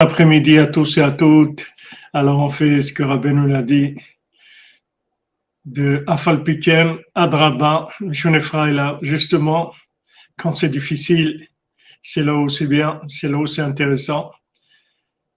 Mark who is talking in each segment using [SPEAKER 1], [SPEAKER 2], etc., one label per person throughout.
[SPEAKER 1] après-midi à tous et à toutes. Alors on fait ce que Rabbi nous l'a dit de Afalpiken, Adraba, là. Justement, quand c'est difficile, c'est là où c'est bien, c'est là où c'est intéressant.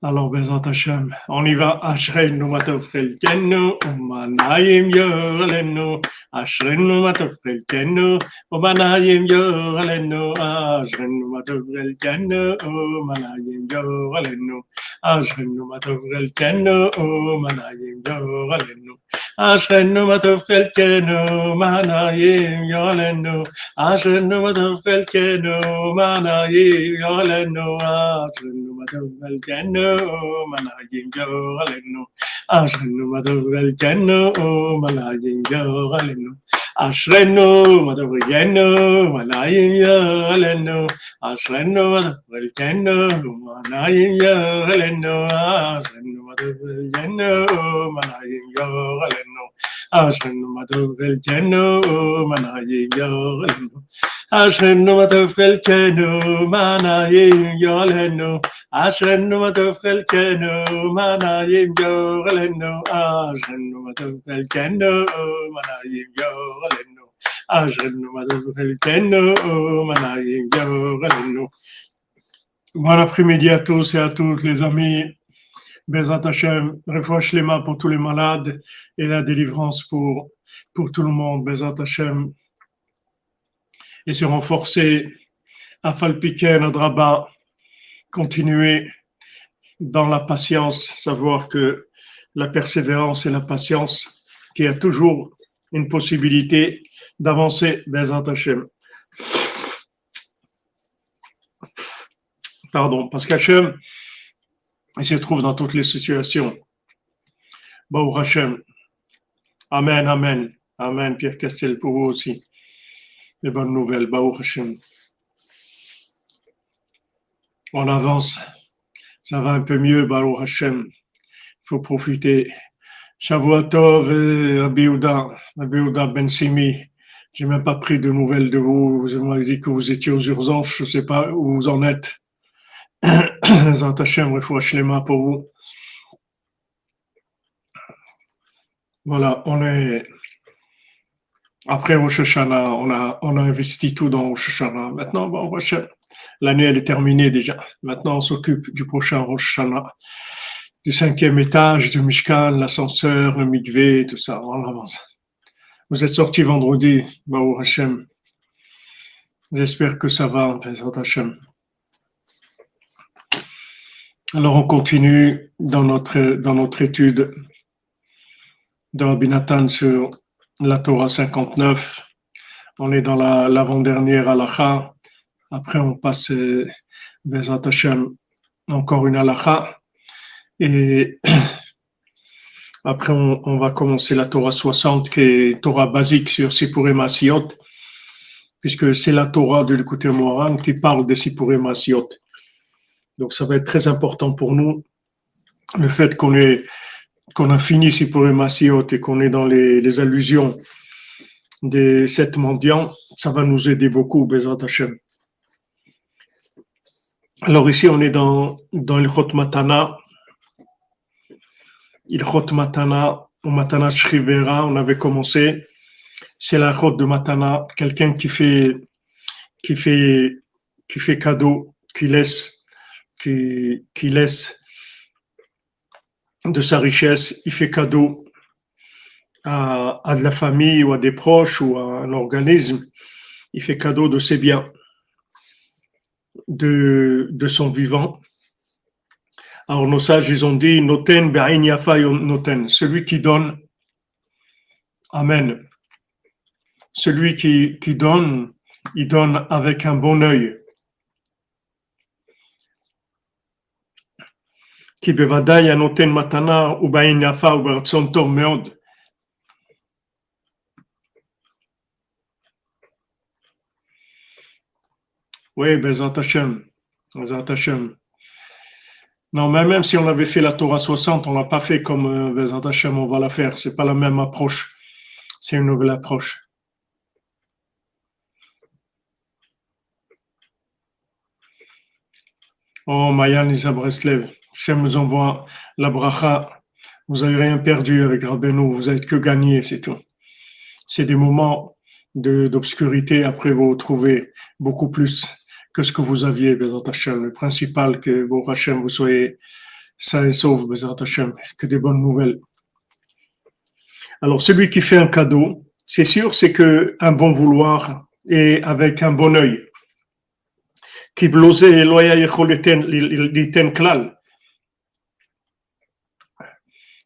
[SPEAKER 1] Alors, Bezat Hashem, on y va. Ashrenu matov chelkenu, umanayim yoralenu. Ashrenu matov chelkenu, umanayim yoralenu. Ashrenu matov chelkenu, umanayim yoralenu. Ashrenu matov chelkenu, umanayim yoralenu. Ashrenu matov chelkenu, manayim yoralenu. Ashrenu matov chelkenu, manayim yoralenu. Ashrenu matov chelkenu, malagin yoralenu ashrenu madavgal kennu malagin yoralenu ashrenu madavgenu malagin yoralenu ashrenu madavgal kennu malagin yoralenu ashrenu madavgal kennu malagin yoralenu ashrenu madavgal kennu malagin yoralenu ashrenu madavgal kennu malagin yoralenu אשרנו מה טוב חלקנו, מה נעים גורלנו, אשרנו מה טוב חלקנו, מה נעים גורלנו, אשרנו מה טוב חלקנו, מה נעים גורלנו. Bon après-midi à tous et à toutes les amis. Bezat Hashem, refouach les pour tous les malades et la délivrance pour, pour tout le monde. Bezat Hashem. Et se renforcer à Falpiken, à Draba, continuer dans la patience, savoir que la persévérance et la patience, qui a toujours une possibilité d'avancer vers Hachem. Pardon, parce qu'Hachem, il se trouve dans toutes les situations. Baou Hachem. Amen, Amen. Amen, Pierre Castel, pour vous aussi. Les bonnes nouvelles. Baou Hachem on avance. Ça va un peu mieux, Baruch Hashem. Il faut profiter. Shavuatov et Abiouda, Abiouda Ben Simi. J'ai même pas pris de nouvelles de vous. Vous m'avez dit que vous étiez aux urgences. Je sais pas où vous en êtes. Zant Hashem, les mains pour vous. Voilà, on est. Après Rosh Hashanah, on a, on a investi tout dans Rosh Hashanah. Maintenant, bon, Rosh L'année, elle est terminée déjà. Maintenant, on s'occupe du prochain Rosh Hashanah, du cinquième étage, du Mishkan, l'ascenseur, le mikvé, tout ça. On avance. Vous êtes sorti vendredi, Baou Hashem. J'espère que ça va, Hashem. Alors, on continue dans notre, dans notre étude de sur la Torah 59. On est dans l'avant-dernière halakha après, on passe Bezat Hashem, encore une halakha. Et après, on, va commencer la Torah 60, qui est Torah basique sur Sipurim Asiot, puisque c'est la Torah de l'écouter Moran qui parle de Sipurim Asiot. Donc, ça va être très important pour nous, le fait qu'on qu'on a fini Sipurim Asiot et qu'on est dans les, allusions des sept mendiants, ça va nous aider beaucoup, Bezat Hashem. Alors ici, on est dans, dans le Matana. Il Chot Matana, ou Matana Shrivera, on avait commencé. C'est la Chot de Matana, quelqu'un qui fait, qui fait, qui fait cadeau, qui laisse, qui, laisse de sa richesse, il fait cadeau à, de la famille ou à des proches ou à un organisme. Il fait cadeau de ses biens de, de son vivant. Alors nos sages, ils ont dit, noten noten, celui qui donne, Amen. Celui qui, qui donne, il donne avec un bon œil. Qui bevadai noten matana ou yafa ou tov meod. Oui, Bezat Hashem. Hashem. Non, mais même si on avait fait la Torah 60, on l'a pas fait comme euh, Bezat Hashem, on va la faire. C'est pas la même approche. C'est une nouvelle approche. Oh, Mayan Lisa Breslev. Hachem nous envoie la bracha. Vous n'avez rien perdu avec Rabbeinu, vous n'avez que gagné, c'est tout. C'est des moments d'obscurité, après vous trouvez beaucoup plus que ce que vous aviez, Bezat Hashem. Le principal, que vos Hashem, vous soyez sains et saufs, Bezat Hashem, que des bonnes nouvelles. Alors, celui qui fait un cadeau, c'est sûr, c'est que un bon vouloir et avec un bon œil. Qui l'iten klal.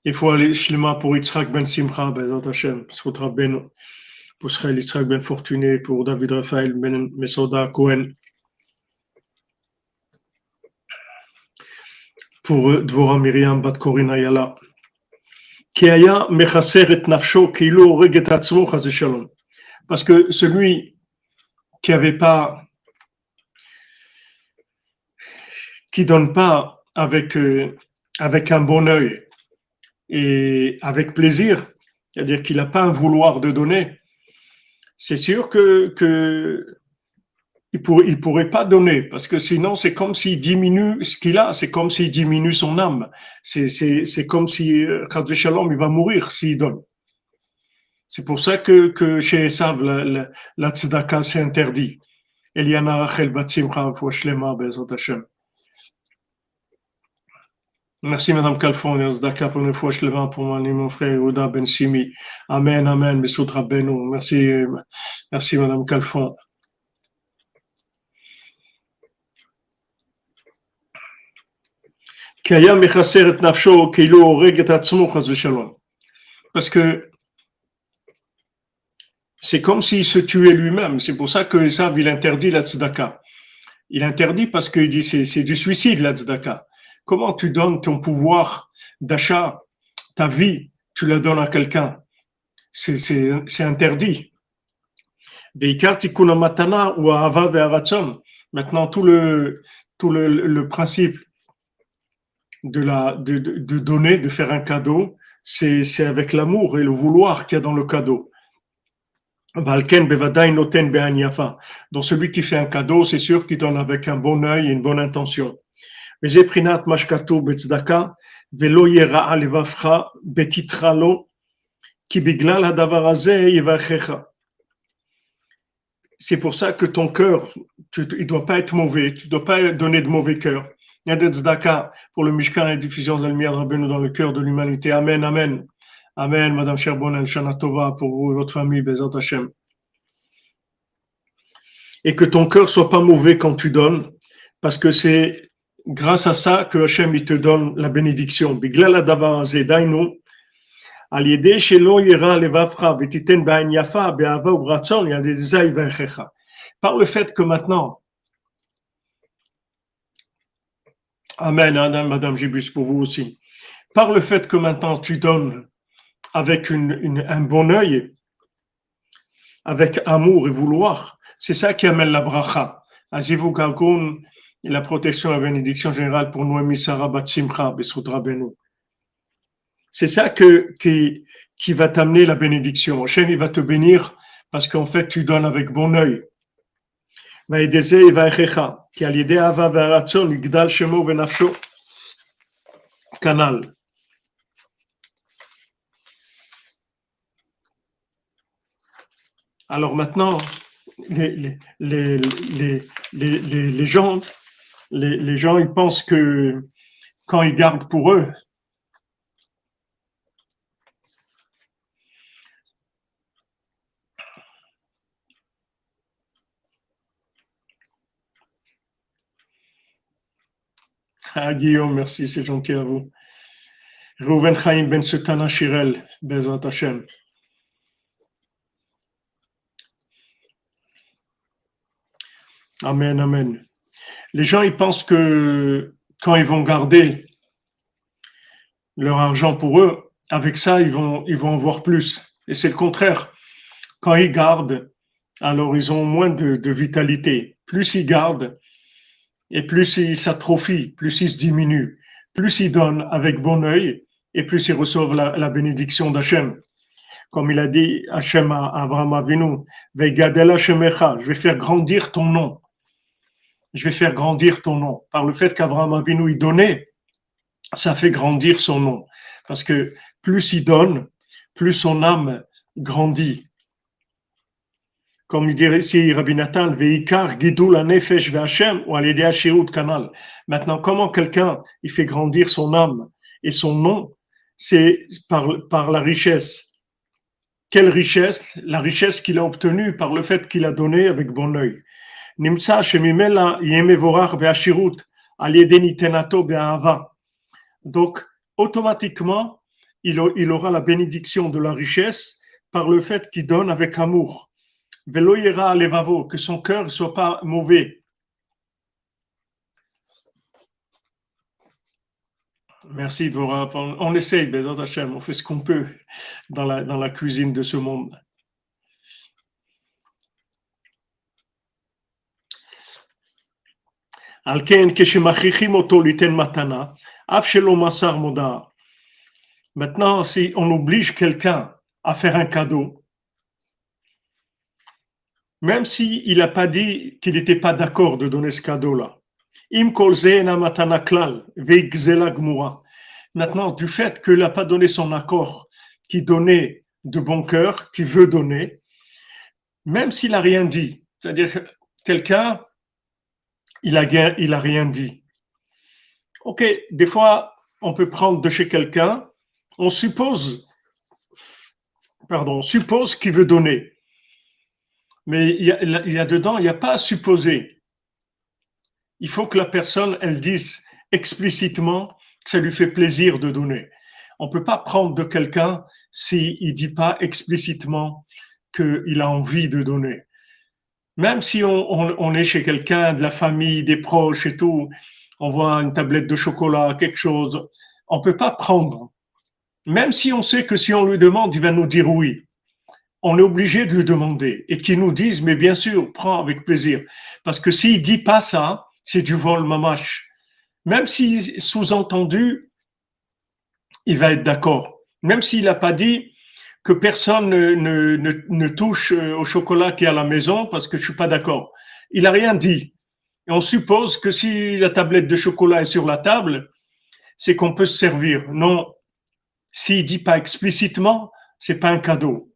[SPEAKER 1] Il faut aller shlema pour Yitzhak ben Simcha, Bezat Hashem, Sotra ben, Yitzhak ben Fortuné, pour David Raphaël ben Mesoda Cohen. pour Dvora Bat Korina Yala. Parce que celui qui avait pas, qui donne pas avec, euh, avec un bon œil et avec plaisir, c'est-à-dire qu'il n'a pas un vouloir de donner, c'est sûr que, que il pourrait, il pourrait pas donner parce que sinon c'est comme s'il diminue ce qu'il a, c'est comme s'il diminue son âme. C'est, comme si euh, Shalom il va mourir s'il donne. C'est pour ça que, que chez Esav la, la, la tzedaka c'est interdit. Eliana Rachel Batsimcha Hashem. Merci Madame Calfon, tzedaka pour une fois Shlema pour mon frère Ouda Ben Simi. Amen, Amen, Mesoutra Benou. Merci, merci Madame Calfon. Parce que c'est comme s'il se tuait lui-même. C'est pour ça que Esav, il interdit la tzedaka. Il interdit parce qu'il dit c'est, c'est du suicide la tzedaka. Comment tu donnes ton pouvoir d'achat, ta vie, tu la donnes à quelqu'un? C'est, interdit. Maintenant, tout le, tout le, principe de, donner, de faire un cadeau, c'est avec l'amour et le vouloir qu'il y a dans le cadeau. Donc celui qui fait un cadeau, c'est sûr qu'il donne avec un bon œil et une bonne intention. C'est pour ça que ton cœur, il ne doit pas être mauvais, tu ne dois pas donner de mauvais cœur. Il y a des tzedaka pour le Mishkan et la diffusion de la lumière de dans le cœur de l'humanité. Amen, Amen. Amen, Madame Cherbonen, Shana Tova pour vous et votre famille, Bezat Hashem. Et que ton cœur soit pas mauvais quand tu donnes, parce que c'est grâce à ça que Hashem il te donne la bénédiction. Par le fait que maintenant, Amen, Madame Gibus, pour vous aussi. Par le fait que maintenant tu donnes avec un bon œil, avec amour et vouloir, c'est ça qui amène la bracha. La protection et la bénédiction générale pour Noémie Sarah Batsimcha. C'est ça que, qui, qui va t'amener la bénédiction. Hachem, il va te bénir parce qu'en fait, tu donnes avec bon œil. Canal. Alors maintenant, les, les, les, les gens, les, gens, ils pensent que quand ils gardent pour eux, Ah, Guillaume, merci, c'est gentil à vous. Rouven Chaim Ben Sutana Shirel, Bezat Hashem. Amen, amen. Les gens, ils pensent que quand ils vont garder leur argent pour eux, avec ça, ils vont, ils vont en voir plus. Et c'est le contraire. Quand ils gardent, alors ils ont moins de, vitalité. Plus ils gardent, et plus il s'atrophie, plus il se diminue, plus il donne avec bon œil, et plus il reçoit la, bénédiction d'Hachem. Comme il a dit Hachem à Abraham Avinu, je vais faire grandir ton nom. Je vais faire grandir ton nom. Par le fait qu'Abraham Avinu il donnait, ça fait grandir son nom. Parce que plus il donne, plus son âme grandit. Comme il dirait ici Rabbi Nathan, Veikar, Gidou, la Nefesh, Vachem, ou Alédéa Canal. Maintenant, comment quelqu'un, il fait grandir son âme et son nom, c'est par, par la richesse. Quelle richesse? La richesse qu'il a obtenue par le fait qu'il a donné avec bon œil. Nimsa Shemimela Yemevorach Beashirut, Aliédenitenato Be'ava. Donc, automatiquement, il, aura la bénédiction de la richesse par le fait qu'il donne avec amour. Velo ira levavo, que son cœur ne soit pas mauvais. Merci Dvorah. On, essaye, Hachem, on fait ce qu'on peut dans la, dans la cuisine de ce monde. Maintenant, si on oblige quelqu'un à faire un cadeau, même s'il n'a pas dit qu'il n'était pas d'accord de donner ce cadeau-là. Maintenant, du fait qu'il n'a pas donné son accord, qui donnait de bon cœur, qui veut donner, même s'il n'a rien dit, c'est-à-dire quelqu'un, il a, rien dit. Ok, des fois, on peut prendre de chez quelqu'un, on suppose, pardon, on suppose qu'il veut donner. Mais il y a, il y a dedans, il n'y a pas à supposer. Il faut que la personne, elle dise explicitement que ça lui fait plaisir de donner. On ne peut pas prendre de quelqu'un s'il ne dit pas explicitement qu'il a envie de donner. Même si on, est chez quelqu'un, de la famille, des proches et tout, on voit une tablette de chocolat, quelque chose, on ne peut pas prendre. Même si on sait que si on lui demande, il va nous dire oui on est obligé de lui demander et qu'il nous dise, mais bien sûr, prends avec plaisir. Parce que s'il dit pas ça, c'est du vol mamache. Même si sous-entendu, il va être d'accord. Même s'il n'a pas dit que personne ne, ne, touche au chocolat qui est à la maison parce que je suis pas d'accord. Il n'a rien dit. Et on suppose que si la tablette de chocolat est sur la table, c'est qu'on peut se servir. Non. S'il dit pas explicitement, c'est pas un cadeau.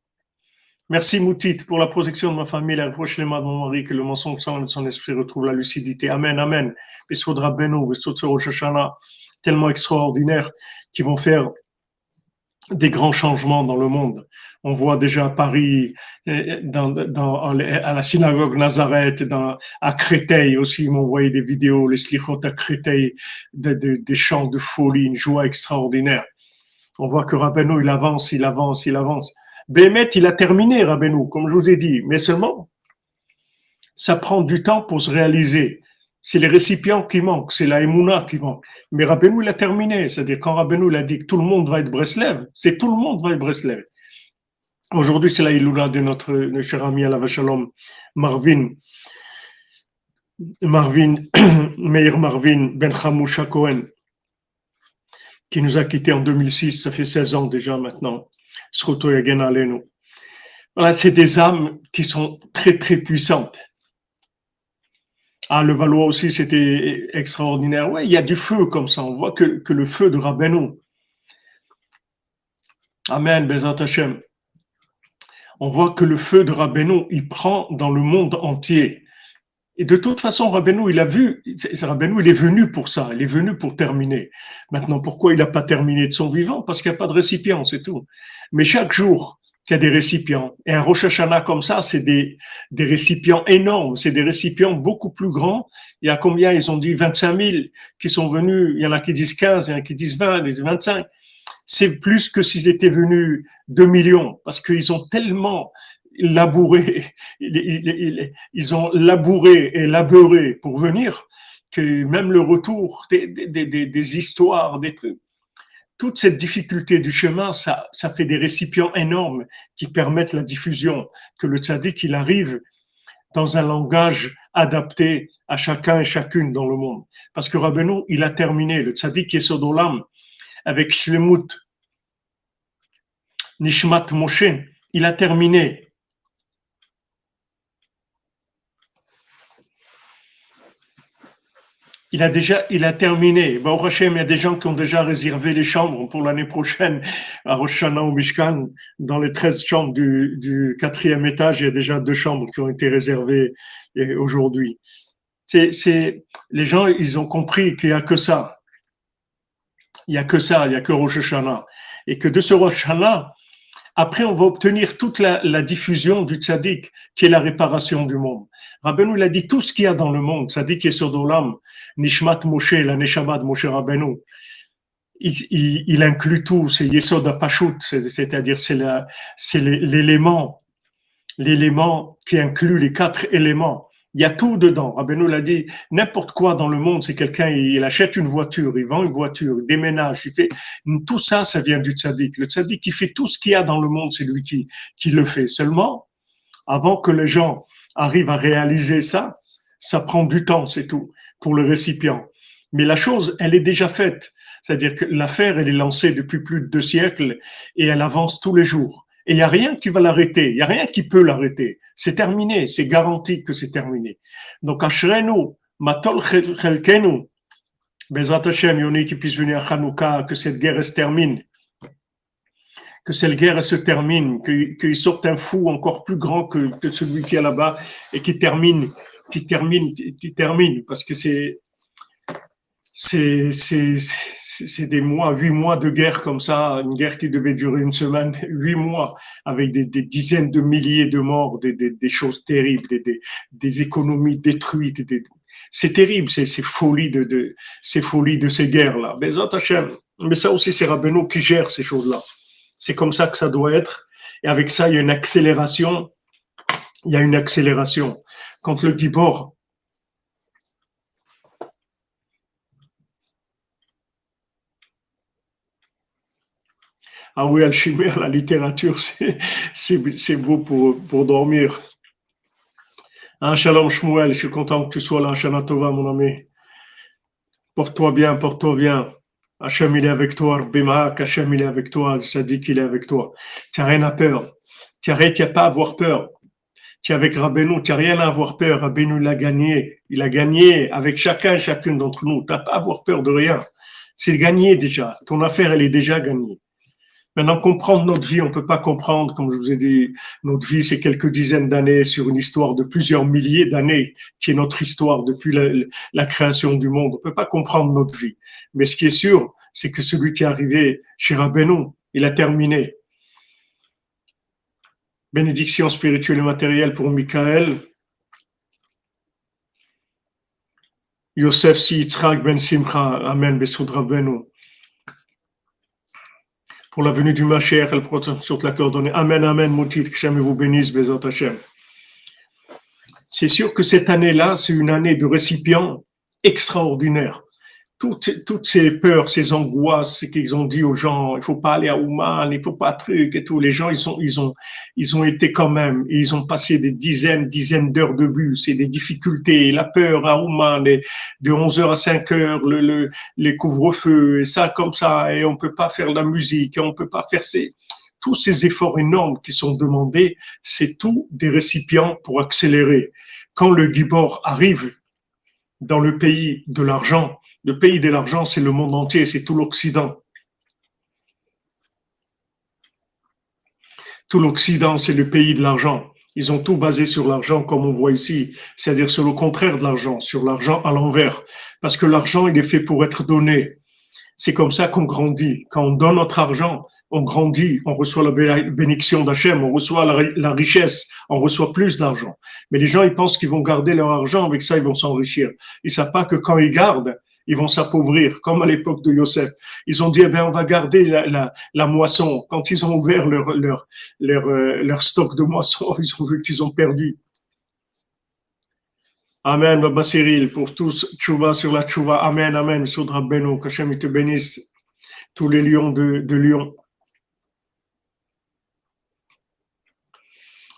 [SPEAKER 1] Merci Moutit pour la protection de ma famille, la reproche de mon mari, que le mensonge de son esprit retrouve la lucidité. Amen, Amen. Besodra Beno, Shoshana, tellement extraordinaires qui vont faire des grands changements dans le monde. On voit déjà à Paris, dans, dans, à la synagogue Nazareth, dans, à Créteil aussi, ils m'ont envoyé des vidéos, les slichot à Créteil, des chants de folie, une joie extraordinaire. On voit que Rabbeinu, il avance, il avance, il avance. Bémet, il a terminé, Rabbeinu, comme je vous ai dit, mais seulement, ça prend du temps pour se réaliser. C'est les récipients qui manquent, c'est la Emouna qui manque. Mais Rabbeinu, il a terminé. C'est-à-dire, quand Rabbeinu, il a dit que tout le monde va être Breslev, c'est tout le monde va être Breslev. Aujourd'hui, c'est la Iluna de notre, cher ami la Shalom, Marvin, Marvin, Meir Marvin Ben Hamoucha Cohen, qui nous a quittés en 2006, ça fait 16 ans déjà maintenant. Voilà, c'est des âmes qui sont très très puissantes. Ah, le Valois aussi, c'était extraordinaire. Ouais, il y a du feu comme ça. On voit que, le feu de Rabbeinu. Amen, Bezat Hashem. On voit que le feu de Rabbeinu, il prend dans le monde entier. Et de toute façon, Rabbeinu, il a vu, Rabbeinu, il est venu pour ça, il est venu pour terminer. Maintenant, pourquoi il n'a pas terminé de son vivant? Parce qu'il n'y a pas de récipient, c'est tout. Mais chaque jour qu'il y a des récipients, et un Rosh Hashanah comme ça, c'est des, des récipients énormes, c'est des récipients beaucoup plus grands. Il y a combien? Ils ont dit 25 000 qui sont venus, il y en a qui disent 15, il y en a qui disent 20, ils disent 25. C'est plus que s'ils étaient venus 2 millions, parce qu'ils ont tellement labouré, ils ont labouré et labouré pour venir, que même le retour des, des, des, des histoires, des trucs, toute cette difficulté du chemin, ça, fait des récipients énormes qui permettent la diffusion, que le tzaddik, il arrive dans un langage adapté à chacun et chacune dans le monde. Parce que Rabbeinu, il a terminé, le tzaddik Yesodolam, avec Shlemut, Nishmat Moshe, il a terminé il a déjà, il a terminé. Bah, au Hachem, il y a des gens qui ont déjà réservé les chambres pour l'année prochaine à Rosh au Mishkan. Dans les 13 chambres du, du quatrième étage, il y a déjà deux chambres qui ont été réservées aujourd'hui. C'est, c'est, les gens, ils ont compris qu'il y a que ça. Il y a que ça, il y a que Rosh. Et que de ce Rosh après, on va obtenir toute la, diffusion du tzaddik, qui est la réparation du monde. Rabbeinu, il a dit tout ce qu'il y a dans le monde, tzaddik et Sodolam, Nishmat Moshe, la Neshama Moshe Rabbeinu. Il, inclut tout, c'est Yesod Apashut, c'est-à-dire c'est l'élément, l'élément qui inclut les quatre éléments. Il y a tout dedans. Rabbeinu l'a dit, n'importe quoi dans le monde, c'est quelqu'un, il achète une voiture, il vend une voiture, il déménage, il fait, tout ça, ça vient du tzaddik. Le tzaddik qui fait tout ce qu'il y a dans le monde, c'est lui qui, qui le fait. Seulement, avant que les gens arrivent à réaliser ça, ça prend du temps, c'est tout, pour le récipient. Mais la chose, elle est déjà faite. C'est-à-dire que l'affaire, elle est lancée depuis plus de deux siècles et elle avance tous les jours. Et il n'y a rien qui va l'arrêter, il n'y a rien qui peut l'arrêter. C'est terminé, c'est garanti que c'est terminé. Donc, Ashrenu, Matol Chelkenu, Bezrat Hashem, qui puisse venir à Hanouka, que cette guerre se termine. Que cette guerre se termine, qu'il sorte un fou encore plus grand que, que celui qui est là-bas et qui termine, qui termine, qui termine, parce que c'est, c'est, c'est, c'est des mois, huit mois de guerre comme ça, une guerre qui devait durer une semaine, huit mois, avec des, des dizaines de milliers de morts, des, des, des choses terribles, des, économies détruites. c'est terrible, ces, ces folies de, de, ces folies de ces guerres-là. Mais mais ça aussi, c'est Rabbeinu qui gère ces choses-là. C'est comme ça que ça doit être. Et avec ça, il y a une accélération. Il y a une accélération. Quand le Gibor, Ah oui, Alchimère, la littérature, c'est beau pour, dormir. Hein, shalom Shmuel, je suis content que tu sois là, Shana mon ami. Porte-toi bien, porte-toi bien. Hachem, il est avec toi. Bimahak, Hachem, il est avec toi. Ça dit qu'il est avec toi. Tu n'as rien à peur. Tu n'as pas à avoir peur. Tu es avec Rabbeinu, tu n'as rien à avoir peur. Rabbeinu l'a gagné. Il a gagné avec chacun et chacune d'entre nous. Tu n'as pas à avoir peur de rien. C'est gagné déjà. Ton affaire, elle est déjà gagnée. Maintenant, comprendre notre vie, on ne peut pas comprendre, comme je vous ai dit, notre vie, c'est quelques dizaines d'années sur une histoire de plusieurs milliers d'années, qui est notre histoire depuis la, création du monde. On ne peut pas comprendre notre vie. Mais ce qui est sûr, c'est que celui qui est arrivé chez Rabbeinu, il a terminé. Bénédiction spirituelle et matérielle pour Michael. Yosef Si Ben Simcha, Amen, Besud Rabbeinu pour la venue du Mashiach, elle sur la coordonnée. Amen, Amen, Moutit, que Hashem vous bénisse, Bezat Hashem. C'est sûr que cette année-là, c'est une année de récipient extraordinaire toutes, toutes ces peurs, ces angoisses qu'ils ont dit aux gens, il faut pas aller à Ouman, il faut pas truc et tout. Les gens, ils sont, ils ont, ils ont été quand même, ils ont passé des dizaines, dizaines d'heures de bus et des difficultés, la peur à Ouman, de 11 heures à 5 heures, le, le les couvre-feux et ça comme ça, et on peut pas faire la musique, et on peut pas faire ces, tous ces efforts énormes qui sont demandés, c'est tout des récipients pour accélérer. Quand le Gibor arrive dans le pays de l'argent, le pays de l'argent, c'est le monde entier, c'est tout l'Occident. Tout l'Occident, c'est le pays de l'argent. Ils ont tout basé sur l'argent, comme on voit ici, c'est-à-dire sur le contraire de l'argent, sur l'argent à l'envers. Parce que l'argent, il est fait pour être donné. C'est comme ça qu'on grandit. Quand on donne notre argent, on grandit, on reçoit la bénédiction d'Hachem, on reçoit la, richesse, on reçoit plus d'argent. Mais les gens, ils pensent qu'ils vont garder leur argent, avec ça, ils vont s'enrichir. Ils savent pas que quand ils gardent, ils vont s'appauvrir, comme à l'époque de Yosef. Ils ont dit, eh bien, on va garder la, moisson. Quand ils ont ouvert leur, leur, leur, euh, leur stock de moisson, ils ont vu qu'ils ont perdu. Amen, Baba Cyril, pour tous, tchouva sur la tchouva. Amen, amen, Soudra Beno, qu'Hachem te bénisse, tous les lions de, de Lyon.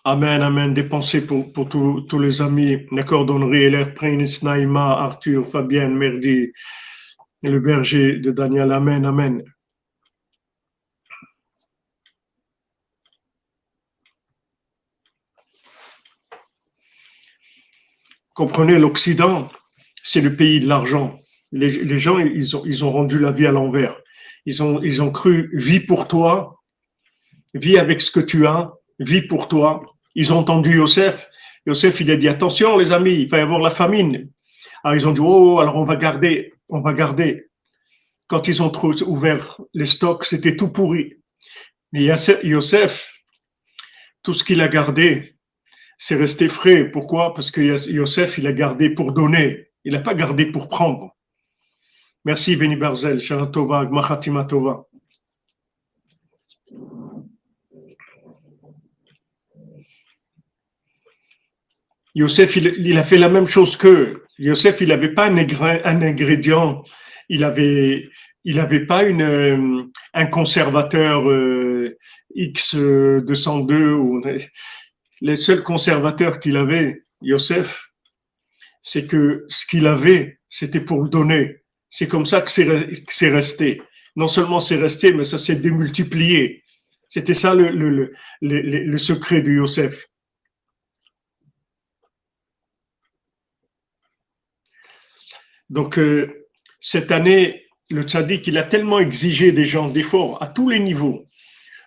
[SPEAKER 1] Amen, amen. Des pensées pour, pour tous les amis. Cordonnerie, l'air Prince, Naïma, Arthur, Fabienne, Merdi, le berger de Daniel. Amen, amen. Comprenez, l'Occident, c'est le pays de l'argent. Les, gens, ils ont, ils ont rendu la vie à l'envers. Ils ont, ils ont cru vie pour toi, vie avec ce que tu as, vie pour toi. Ils ont entendu Yosef. Yosef, il a dit attention les amis, il va y avoir la famine. Alors ils ont dit oh, alors on va garder, on va garder. Quand ils ont ouvert les stocks, c'était tout pourri. Mais Yosef, tout ce qu'il a gardé, c'est resté frais. Pourquoi? Parce que Yosef, il a gardé pour donner. Il n'a pas gardé pour prendre. Merci, Benny Barzel, Tova, Mahatima Tova. Yosef, il, a fait la même chose qu'eux. Yosef, il n'avait pas un, ingrédient, il avait, il n'avait pas une, euh, un conservateur euh, X202 ou les seuls conservateurs qu'il avait, Yosef, c'est que ce qu'il avait, c'était pour le donner. C'est comme ça que c'est resté. Non seulement c'est resté, mais ça s'est démultiplié. C'était ça le, le, le, le, secret de Yosef. Donc, euh, cette année, le tzaddik, il a tellement exigé des gens d'efforts à tous les niveaux,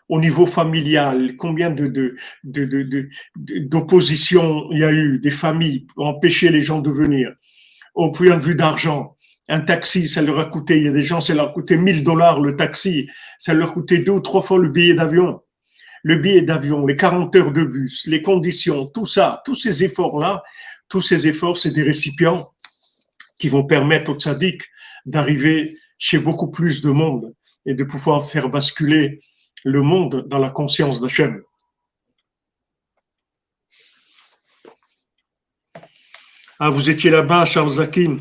[SPEAKER 1] au niveau familial, combien de, d'opposition il y a eu, des familles pour empêcher les gens de venir, au point de vue d'argent. Un taxi, ça leur a coûté, il y a des gens, ça leur a coûté 1000 dollars le taxi, ça leur a coûté deux ou trois fois le billet d'avion. Le billet d'avion, les 40 heures de bus, les conditions, tout ça, tous ces efforts-là, tous ces efforts, c'est des récipients qui vont permettre au tzaddik d'arriver chez beaucoup plus de monde et de pouvoir faire basculer le monde dans la conscience d'Hachem. Ah, vous étiez là-bas, Charles Zakin.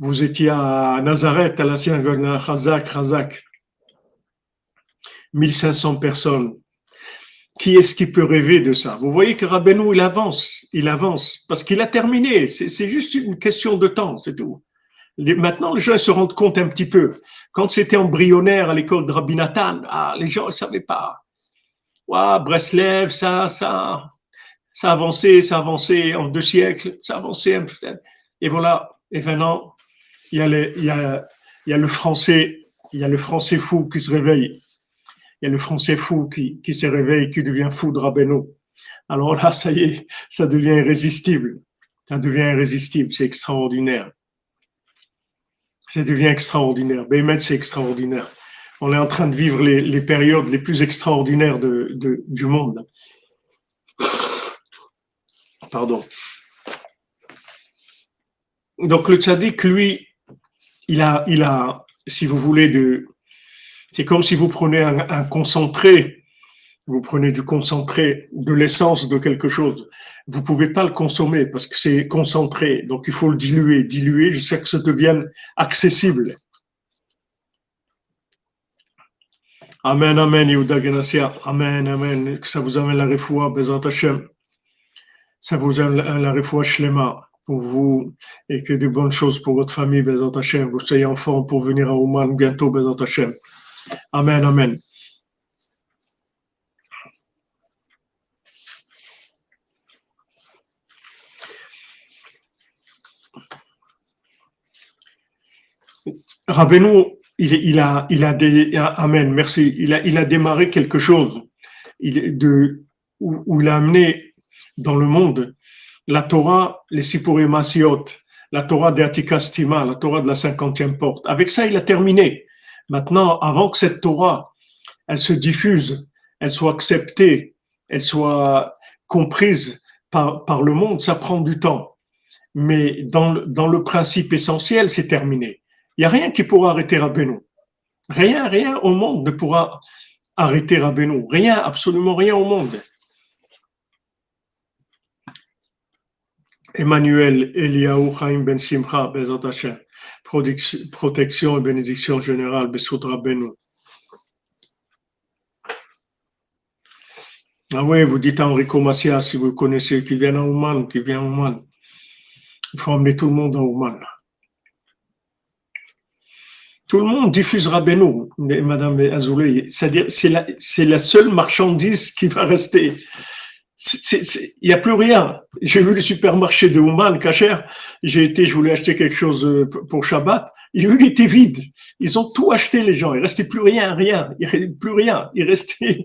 [SPEAKER 1] Vous étiez à Nazareth, à la synagogue Chazak, Chazak. 1500 personnes. Qui est-ce qui peut rêver de ça? Vous voyez que Rabbeinu, il avance, il avance, parce qu'il a terminé. C'est juste une question de temps, c'est tout. Maintenant, les gens se rendent compte un petit peu. Quand c'était embryonnaire à l'école de Rabbi Nathan, ah, les gens ne savaient pas. Ouais, Breslev, ça, ça, ça a avancé, ça a avancé en deux siècles, ça a avancé un peu. Et voilà. Et maintenant, y a le français, il y a le français fou qui se réveille. Il y a le français fou qui, qui se réveille, qui devient fou de Rabbeinu. Alors là, ça y est, ça devient irrésistible. Ça devient irrésistible, c'est extraordinaire. Ça devient extraordinaire. Bémet, c'est extraordinaire. On est en train de vivre les, les périodes les plus extraordinaires de, du monde. Pardon. Donc le tzaddik, lui, il a, il a, si vous voulez, de, c'est comme si vous prenez un, concentré vous prenez du concentré, de l'essence de quelque chose, vous pouvez pas le consommer parce que c'est concentré. Donc il faut le diluer, diluer jusqu'à ce que ça devienne accessible. Amen, amen, Yehuda Genassia. Amen, amen. Que ça vous amène la refoua, Bezat Hashem. Ça vous amène la refoua Shlema pour vous et que de bonnes choses pour votre famille, Bezat Hashem. Vous soyez en forme pour venir à Ouman bientôt, Bezat Hashem. Amen, amen. Rabbeinu, il, a, il a des, amen, merci. Il a, il a démarré quelque chose il, de, où, il a amené dans le monde la Torah, les Sipurim la Torah de Atikastima, la Torah de la cinquantième porte. Avec ça, il a terminé. Maintenant, avant que cette Torah, elle se diffuse, elle soit acceptée, elle soit comprise par, par le monde, ça prend du temps. Mais dans, dans le principe essentiel, c'est terminé. Il n'y a rien qui pourra arrêter Rabbeinu. Rien, rien au monde ne pourra arrêter Rabbeinu. Rien, absolument rien au monde. Emmanuel Eliaou Chaim Ben Simcha, Bezat Hashem. Protection et bénédiction générale, Besut Rabbeinu. Ah oui, vous dites à Enrico Massia, si vous connaissez, qui vient à Ouman, qui vient à Ouman. Il faut emmener tout le monde à Ouman. Tout le monde diffusera Beno, Madame Azoulay. C'est-à-dire, c'est la, c'est la seule marchandise qui va rester. Il n'y a plus rien. J'ai vu le supermarché de Ouman, Kacher. J'ai été, je voulais acheter quelque chose euh, pour Shabbat. J'ai vu, il était vide. Ils ont tout acheté, les gens. Il restait plus rien, rien. Il restait plus rien. Il restait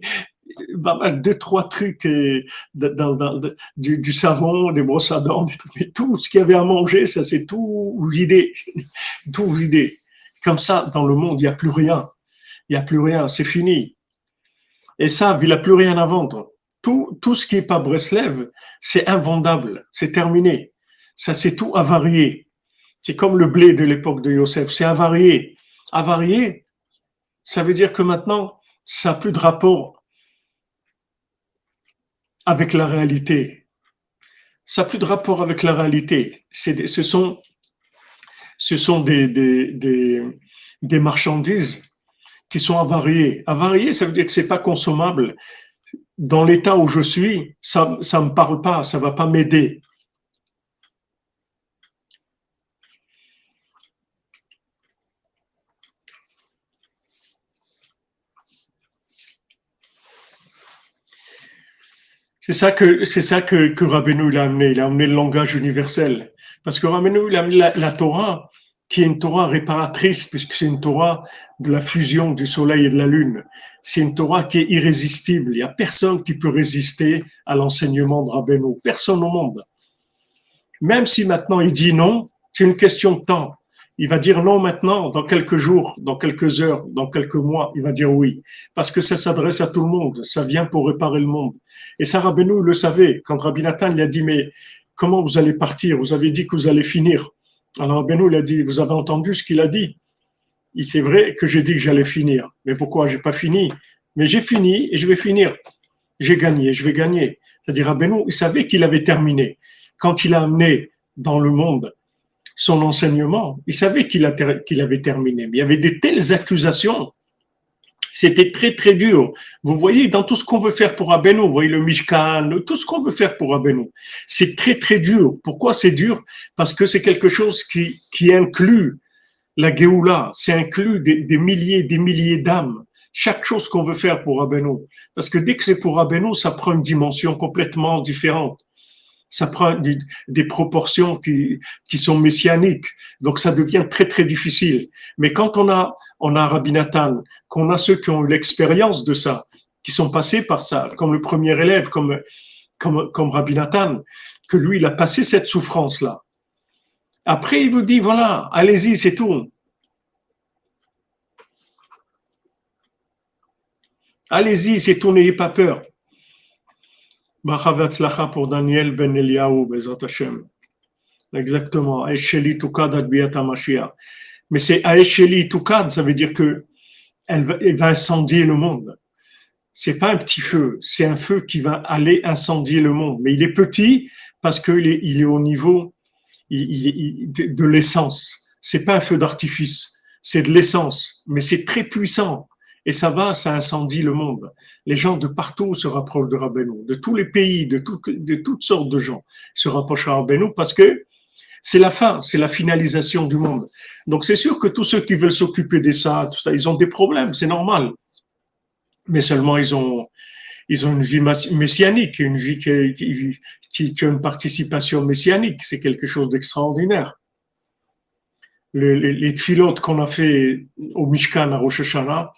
[SPEAKER 1] deux, trois trucs euh, dans, du, savon, des brosses à dents, tout ce qu'il y avait à manger, ça c'est tout vidé. tout vidé. Comme ça, dans le monde, il n'y a plus rien. Il n'y a plus rien. C'est fini. Et ça, il n'a plus rien à vendre tout, ce qui n'est pas Breslev, c'est invendable, c'est terminé. Ça, c'est tout avarié. C'est comme le blé de l'époque de Yosef, c'est avarié. Avarié, ça veut dire que maintenant, ça n'a plus de rapport avec la réalité. Ça n'a plus de rapport avec la réalité. Ce sont, ce des, marchandises qui sont avariées. Avariées, ça veut dire que c'est pas consommable dans l'état où je suis, ça ne me parle pas, ça ne va pas m'aider. C'est ça que c'est ça que, que Rabbeinu il a amené. Il a amené le langage universel. Parce que Rabbeinu il a amené la Torah, qui est une Torah réparatrice, puisque c'est une Torah de la fusion du soleil et de la lune. C'est une Torah qui est irrésistible. Il n'y a personne qui peut résister à l'enseignement de Rabbeinu. Personne au monde. Même si maintenant il dit non, c'est une question de temps. Il va dire non maintenant, dans quelques jours, dans quelques heures, dans quelques mois, il va dire oui. Parce que ça s'adresse à tout le monde. Ça vient pour réparer le monde. Et ça, Rabbeinu le savait. Quand Rabbi Nathan lui a dit, mais comment vous allez partir? Vous avez dit que vous allez finir. Alors Benoît il a dit, vous avez entendu ce qu'il a dit C'est vrai que j'ai dit que j'allais finir. Mais pourquoi j'ai pas fini? Mais j'ai fini et je vais finir. J'ai gagné, je vais gagner. C'est-à-dire, Benoît, il savait qu'il avait terminé. Quand il a amené dans le monde son enseignement, il savait qu'il avait terminé. Mais il y avait des telles accusations c'était très, très dur. Vous voyez, dans tout ce qu'on veut faire pour Abeno, vous voyez le Mishkan, tout ce qu'on veut faire pour Abeno, c'est très, très dur. Pourquoi c'est dur? Parce que c'est quelque chose qui, qui inclut la Géoula, c'est inclut des, des, milliers des milliers d'âmes. Chaque chose qu'on veut faire pour Abeno. Parce que dès que c'est pour Abeno, ça prend une dimension complètement différente ça prend des proportions qui, qui sont messianiques. Donc ça devient très très difficile. Mais quand on a on a Rabbi Nathan, qu'on a ceux qui ont eu l'expérience de ça, qui sont passés par ça, comme le premier élève, comme comme comme Rabbi Nathan, que lui il a passé cette souffrance là. Après il vous dit voilà, allez-y, c'est tout. Allez-y, c'est tout, n'ayez pas peur pour Daniel Ben Eliaou, Hashem. Exactement. Tukad Mais c'est Aesheli Tukad, ça veut dire que elle va, elle va incendier le monde. C'est pas un petit feu, c'est un feu qui va aller incendier le monde. Mais il est petit parce qu'il est, est au niveau de l'essence. C'est pas un feu d'artifice, c'est de l'essence, mais c'est très puissant. Et ça va, ça incendie le monde. Les gens de partout se rapprochent de Rabbeinu, de tous les pays, de, toutes sortes de gens se rapprochent de Rabbeinu parce que c'est la fin, c'est la finalisation du monde. Donc c'est sûr que tous ceux qui veulent s'occuper de ça, tout ça, ils ont des problèmes, c'est normal. Mais seulement ils ont, ils ont une vie messianique, une vie qui a une participation messianique. C'est quelque chose d'extraordinaire. Les, les, qu'on a fait au Mishkan à Rosh Hashanah,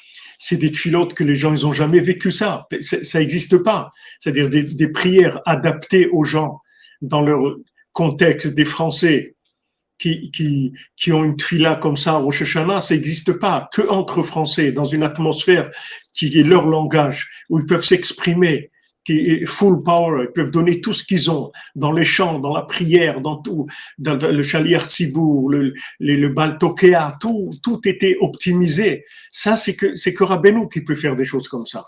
[SPEAKER 1] c'est des filotes que les gens, ils ont jamais vécu ça. Ça n'existe pas. C'est-à-dire des, prières adaptées aux gens dans leur contexte, des Français qui, qui, qui ont une fila comme ça au Rosh ça n'existe pas. Que entre Français, dans une atmosphère qui est leur langage, où ils peuvent s'exprimer qui est full power, ils peuvent donner tout ce qu'ils ont dans les chants, dans la prière, dans tout, dans le chalier Sibour, le, le, le Baltokea, tout, tout était optimisé. Ça, c'est que, c'est que Rabbeinu qui peut faire des choses comme ça.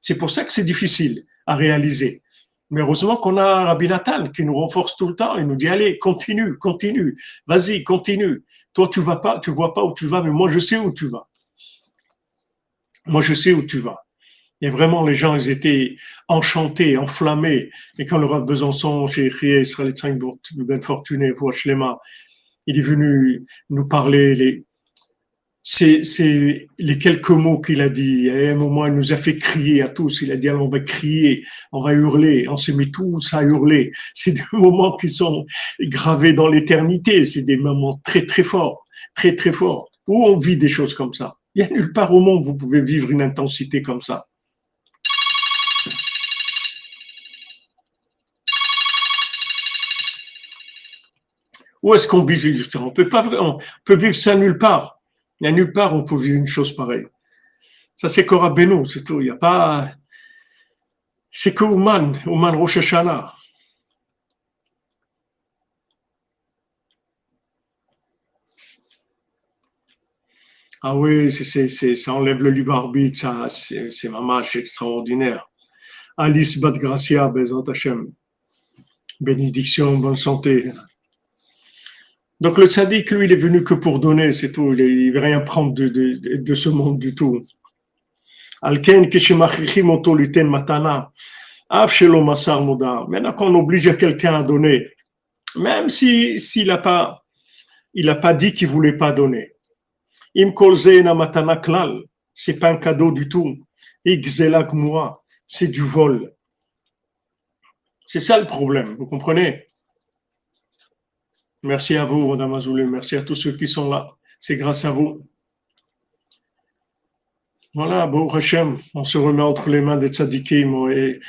[SPEAKER 1] C'est pour ça que c'est difficile à réaliser. Mais heureusement qu'on a Rabbi Nathan qui nous renforce tout le temps. Il nous dit, allez, continue, continue, vas-y, continue. Toi, tu vas pas, tu vois pas où tu vas, mais moi, je sais où tu vas. Moi, je sais où tu vas. Et vraiment, les gens, ils étaient enchantés, enflammés. Et quand le Rav Besançon, chez Israël Ben Fortuné, il est venu nous parler. Les... c'est les quelques mots qu'il a dit. À un moment, il nous a fait crier à tous. Il a dit, on va crier, on va hurler. On s'est mis tous à hurler. C'est des moments qui sont gravés dans l'éternité. C'est des moments très, très forts, très, très forts. Où on vit des choses comme ça? Il n'y a nulle part au monde où vous pouvez vivre une intensité comme ça. Où est-ce qu'on vit? On peut pas, on peut vivre ça nulle part. Il n'y a nulle part où on peut vivre une chose pareille. Ça, c'est Cora Beno, c'est tout. Il n'y a pas. C'est que Ouman, Ouman Rosh Hashanah. Ah oui, ça enlève le libre arbitre, ça, c'est, c'est c'est extraordinaire. Alice Bad Gracia, Bezat Hashem. Bénédiction, bonne santé. Donc le tzaddik, lui, il est venu que pour donner, c'est tout. Il ne veut rien prendre de, de, ce monde du tout. Maintenant qu'on oblige quelqu'un à donner, même si s'il n'a pas, il pas dit qu'il voulait pas donner. Im na matana klal, c'est pas un cadeau du tout. moi, c'est du vol. C'est ça le problème, vous comprenez? Merci à vous, Madame Azoulay. Merci à tous ceux qui sont là. C'est grâce à vous. Voilà, bon Hachem, on se remet entre les mains des tzadikim et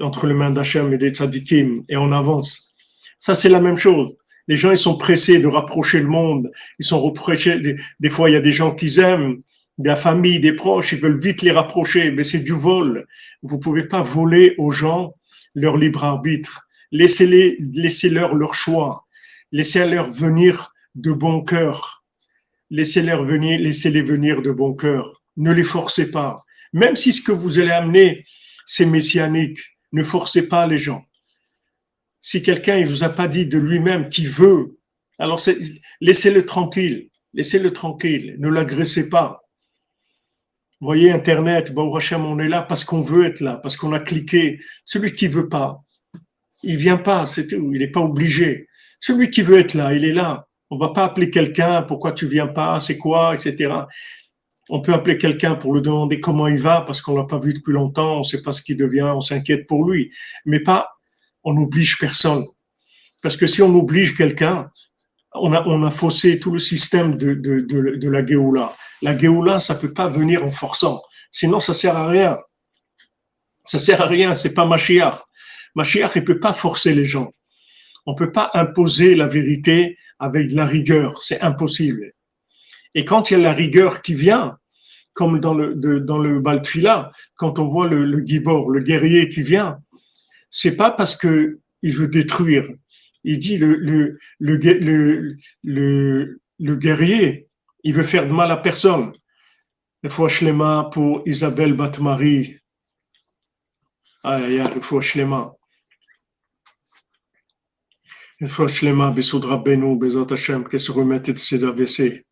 [SPEAKER 1] entre les mains d'Hachem et des tzadikim et on avance. Ça, c'est la même chose. Les gens, ils sont pressés de rapprocher le monde. Ils sont reprochés. Des, des fois, il y a des gens qu'ils aiment, de la famille, des proches, ils veulent vite les rapprocher, mais c'est du vol. Vous pouvez pas voler aux gens leur libre arbitre. Laissez-les, laissez-leur leur choix. Laissez-leur venir de bon cœur. Laissez-les venir, laissez-les venir de bon cœur. Ne les forcez pas. Même si ce que vous allez amener, c'est messianique, ne forcez pas les gens. Si quelqu'un ne vous a pas dit de lui-même qu'il veut, alors laissez-le tranquille. Laissez-le tranquille. Ne l'agressez pas. voyez, Internet, on est là parce qu'on veut être là, parce qu'on a cliqué. Celui qui veut pas, il vient pas. Il n'est pas obligé. Celui qui veut être là, il est là. On va pas appeler quelqu'un, pourquoi tu viens pas, c'est quoi, etc. On peut appeler quelqu'un pour lui demander comment il va parce qu'on l'a pas vu depuis longtemps, on sait pas ce qu'il devient, on s'inquiète pour lui. Mais pas, on n'oblige personne. Parce que si on oblige quelqu'un, on a, on a faussé tout le système de, de, de, la Géoula. La Géoula, ça peut pas venir en forçant. Sinon, ça sert à rien. Ça sert à rien, c'est pas Mashiach. Mashiach, il peut pas forcer les gens. On ne peut pas imposer la vérité avec de la rigueur, c'est impossible. Et quand il y a la rigueur qui vient, comme dans le, dans le Baltfila, quand on voit le, le le guerrier qui vient, c'est pas parce que il veut détruire. Il dit le, le, le, le, le guerrier, il veut faire de mal à personne. Il faut Shlema pour Isabelle Batmari. Aïe, il faut Shlema. Une fois Shlema, Bessoudra Benou, Bezat Hashem, qu'elle se remette de ses AVC.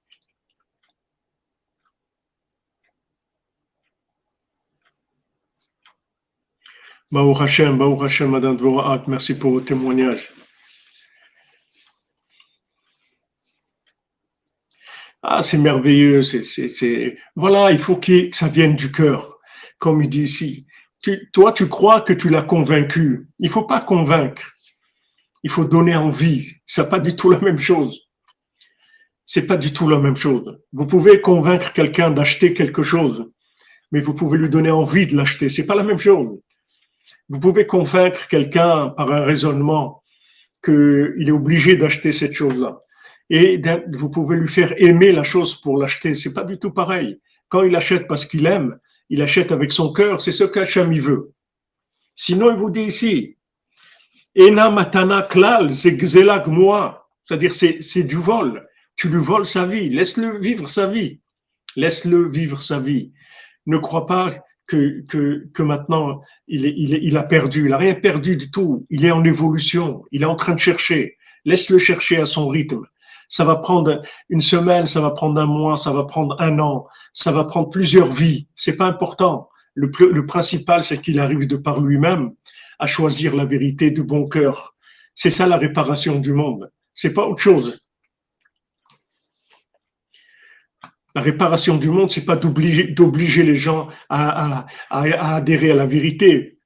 [SPEAKER 1] Baou Hashem, Baou Hashem, Madame Dvoraat, merci pour vos témoignages. Ah, c'est merveilleux, c'est, voilà, il faut que ça vienne du cœur, comme il dit ici. Toi, tu crois que tu l'as convaincu. Il faut pas convaincre il faut donner envie. C'est pas du tout la même chose. C'est pas du tout la même chose. Vous pouvez convaincre quelqu'un d'acheter quelque chose, mais vous pouvez lui donner envie de l'acheter. C'est pas la même chose. Vous pouvez convaincre quelqu'un par un raisonnement qu'il est obligé d'acheter cette chose-là. Et vous pouvez lui faire aimer la chose pour l'acheter. C'est pas du tout pareil. Quand il achète parce qu'il aime, il achète avec son cœur. C'est ce qu'Hacham veut. Sinon, il vous dit ici, Ena matana klal, c'est gzelak moi. C'est-à-dire, c'est du vol. Tu lui voles sa vie. Laisse-le vivre sa vie. Laisse-le vivre sa vie. Ne crois pas que, que, que maintenant, il, est, il, est, il a perdu. Il n'a rien perdu du tout. Il est en évolution. Il est en train de chercher. Laisse-le chercher à son rythme. Ça va prendre une semaine, ça va prendre un mois, ça va prendre un an, ça va prendre plusieurs vies. C'est pas important. Le, le principal, c'est qu'il arrive de par lui-même à choisir la vérité de bon cœur. C'est ça la réparation du monde. C'est pas autre chose. La réparation du monde, c'est pas d'obliger, les gens à, à adhérer à la vérité.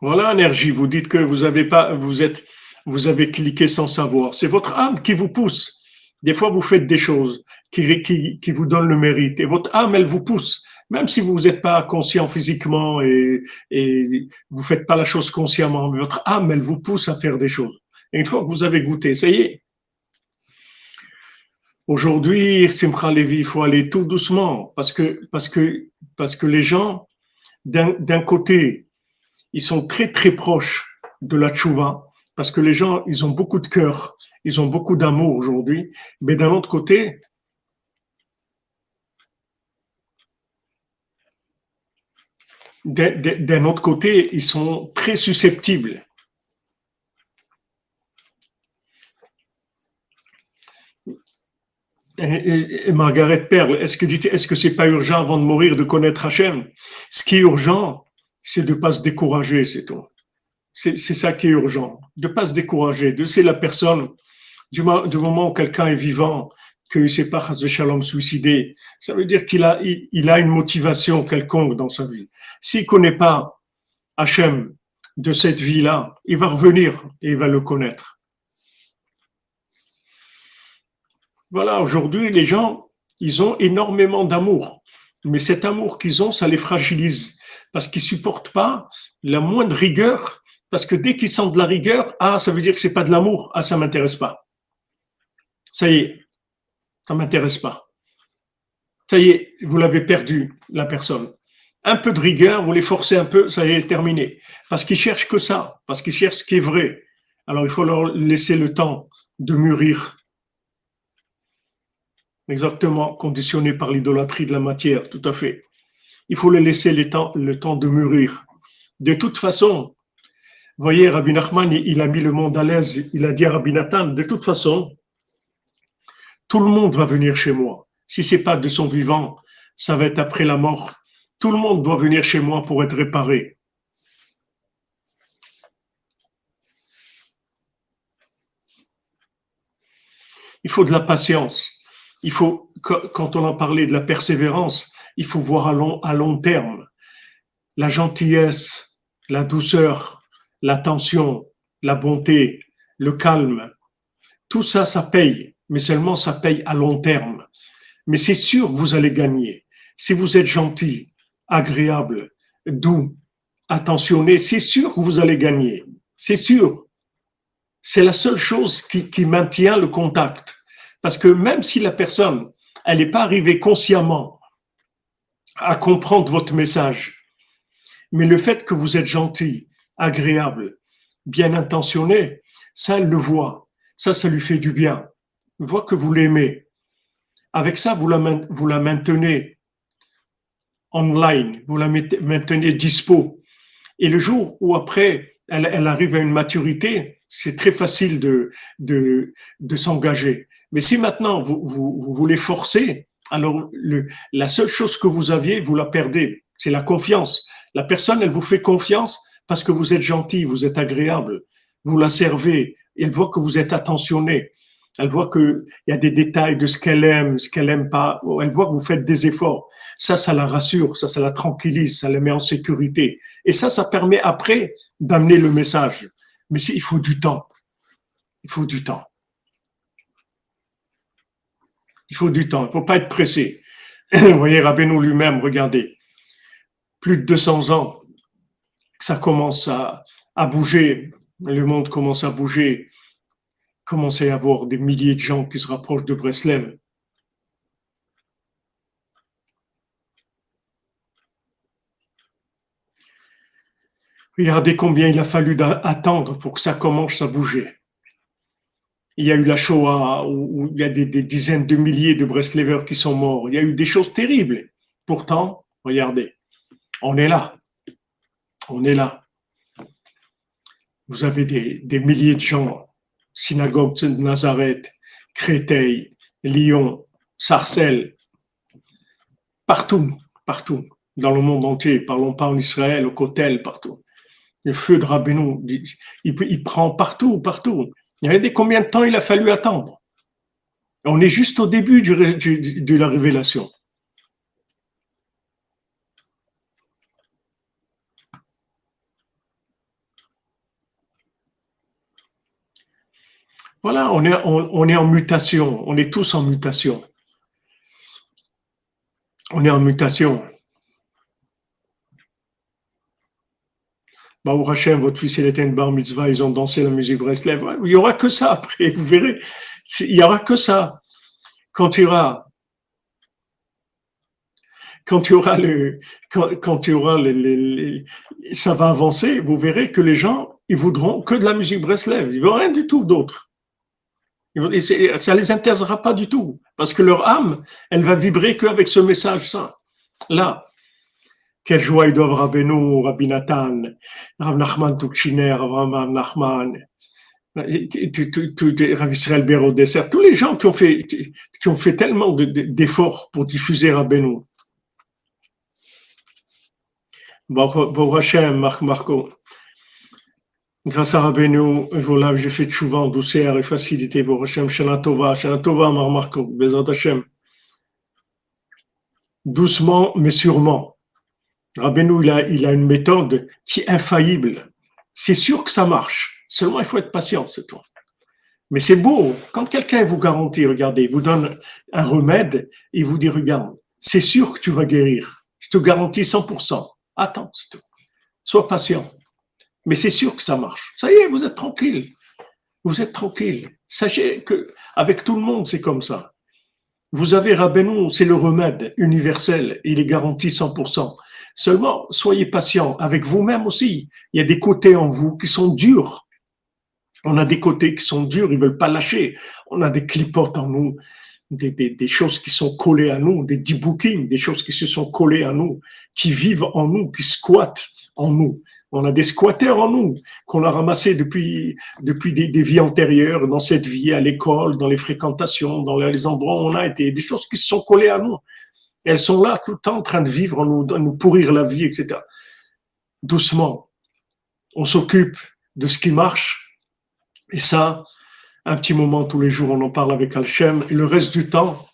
[SPEAKER 1] Voilà, énergie. Vous dites que vous avez pas, vous êtes, vous avez cliqué sans savoir. C'est votre âme qui vous pousse. Des fois, vous faites des choses qui, qui, vous donnent le mérite. Et votre âme, elle vous pousse. Même si vous n'êtes pas conscient physiquement et, vous faites pas la chose consciemment, mais votre âme, elle vous pousse à faire des choses. Et une fois que vous avez goûté, ça y est. Aujourd'hui, Simcha Levi, il faut aller tout doucement parce que, parce que, parce que les gens, d'un côté, ils sont très très proches de la tchouva parce que les gens, ils ont beaucoup de cœur, ils ont beaucoup d'amour aujourd'hui. Mais d'un autre côté, d'un autre côté, ils sont très susceptibles. Et, Margaret Perle, est-ce que est-ce que c'est pas urgent avant de mourir de connaître Hachem? Ce qui est urgent, c'est de pas se décourager, c'est tout. C'est ça qui est urgent, de pas se décourager, de c'est la personne, du, moment où quelqu'un est vivant, qu'il ne s'est pas Shalom suicidé, ça veut dire qu'il a, il, a une motivation quelconque dans sa vie. S'il connaît pas Hachem de cette vie-là, il va revenir et il va le connaître. Voilà, aujourd'hui, les gens, ils ont énormément d'amour, mais cet amour qu'ils ont, ça les fragilise parce qu'ils supportent pas la moindre rigueur, parce que dès qu'ils sentent de la rigueur, ah, ça veut dire que c'est pas de l'amour, ah, ça m'intéresse pas. Ça y est, ça m'intéresse pas. Ça y est, vous l'avez perdu, la personne. Un peu de rigueur, vous les forcez un peu, ça y est, terminé. Parce qu'ils cherchent que ça, parce qu'ils cherchent ce qui est vrai. Alors il faut leur laisser le temps de mûrir. Exactement, conditionné par l'idolâtrie de la matière, tout à fait il faut le laisser le temps, de mûrir. De toute façon, voyez, Rabbi Nachman, il a mis le monde à l'aise, il a dit à Rabbi Nathan, de toute façon, tout le monde va venir chez moi. Si c'est pas de son vivant, ça va être après la mort. Tout le monde doit venir chez moi pour être réparé. Il faut de la patience. Il faut, quand on en parlait de la persévérance, il faut voir à long, à long terme. La gentillesse, la douceur, l'attention, la bonté, le calme, tout ça, ça paye, mais seulement ça paye à long terme. Mais c'est sûr vous allez gagner. Si vous êtes gentil, agréable, doux, attentionné, c'est sûr que vous allez gagner. C'est sûr. C'est la seule chose qui, qui maintient le contact. Parce que même si la personne, elle n'est pas arrivée consciemment à comprendre votre message. Mais le fait que vous êtes gentil, agréable, bien intentionné, ça, elle le voit. Ça, ça lui fait du bien. Voit que vous l'aimez. Avec ça, vous la, vous la maintenez online, vous la maintenez dispo. Et le jour où après, elle, arrive à une maturité, c'est très facile de, de, de s'engager. Mais si maintenant vous, vous, vous voulez forcer, alors la seule chose que vous aviez, vous la perdez. C'est la confiance. La personne, elle vous fait confiance parce que vous êtes gentil, vous êtes agréable, vous la servez. Elle voit que vous êtes attentionné. Elle voit qu'il y a des détails de ce qu'elle aime, ce qu'elle aime pas. Elle voit que vous faites des efforts. Ça, ça la rassure, ça, ça la tranquillise, ça la met en sécurité. Et ça, ça permet après d'amener le message. Mais il faut du temps. Il faut du temps. Il faut du temps, il ne faut pas être pressé. Vous voyez, Rabbeinu lui-même, regardez, plus de 200 ans, ça commence à, bouger, le monde commence à bouger, commence à avoir des milliers de gens qui se rapprochent de Breslev. Regardez combien il a fallu attendre pour que ça commence à bouger il y a eu la Shoah, où, il y a des, dizaines de milliers de Breslevers qui sont morts. Il y a eu des choses terribles. Pourtant, regardez, on est là. On est là. Vous avez des, milliers de gens, synagogue de Nazareth, Créteil, Lyon, Sarcelles, partout, partout, dans le monde entier. Parlons pas en Israël, au Kotel, partout. Le feu de Rabbeinu, il, prend partout, partout. Il y des combien de temps il a fallu attendre? On est juste au début de la révélation. Voilà, on est, on est en mutation, on est tous en mutation. On est en mutation. Baou Hachem, votre fils, il était une bar mitzvah, ils ont dansé la musique Breslev. Il n'y aura que ça après, vous verrez. Il n'y aura que ça. Quand tu auras, quand tu auras le, quand, tu auras les, ça va avancer, vous verrez que les gens, ils voudront que de la musique Breslev. Ils ne veulent rien du tout d'autre. Ça les intéressera pas du tout. Parce que leur âme, elle va vibrer qu'avec ce message-là. Là. Quelle joie ils doivent Rabbeinu, Rabbi Nathan, Rav Nachman Tukshiner, Rav Nachman, Rav Israël Béro Dessert, tous les gens qui ont fait, tellement d'efforts pour diffuser Rabbeinu. Bon Hashem, Marco. Grâce à Rabbeinu, voilà, j'ai fait tchouva en douceur et facilité. Bon Hashem, Shana Tova, Shana Tova, Marco, Bezat Hashem. Doucement, mais sûrement. Rabbeinu, il a, il a une méthode qui est infaillible. C'est sûr que ça marche. Seulement, il faut être patient, c'est tout. Mais c'est beau. Quand quelqu'un vous garantit, regardez, vous donne un remède, il vous dit, regarde, c'est sûr que tu vas guérir. Je te garantis 100%. Attends, c'est tout. Sois patient. Mais c'est sûr que ça marche. Ça y est, vous êtes tranquille. Vous êtes tranquille. Sachez que avec tout le monde, c'est comme ça. Vous avez Rabbeinu, c'est le remède universel. Il est garanti 100%. Seulement, soyez patient avec vous-même aussi. Il y a des côtés en vous qui sont durs. On a des côtés qui sont durs, ils veulent pas lâcher. On a des clipotes en nous, des, des, choses qui sont collées à nous, des debooking, des choses qui se sont collées à nous, qui vivent en nous, qui squattent en nous. On a des squatteurs en nous qu'on a ramassés depuis, depuis des, vies antérieures, dans cette vie, à l'école, dans les fréquentations, dans les endroits où on a été, des choses qui se sont collées à nous. Elles sont là tout le temps en train de vivre, en nous, nous pourrir la vie, etc. Doucement, on s'occupe de ce qui marche. Et ça, un petit moment tous les jours, on en parle avec Alchem. Et le reste du temps,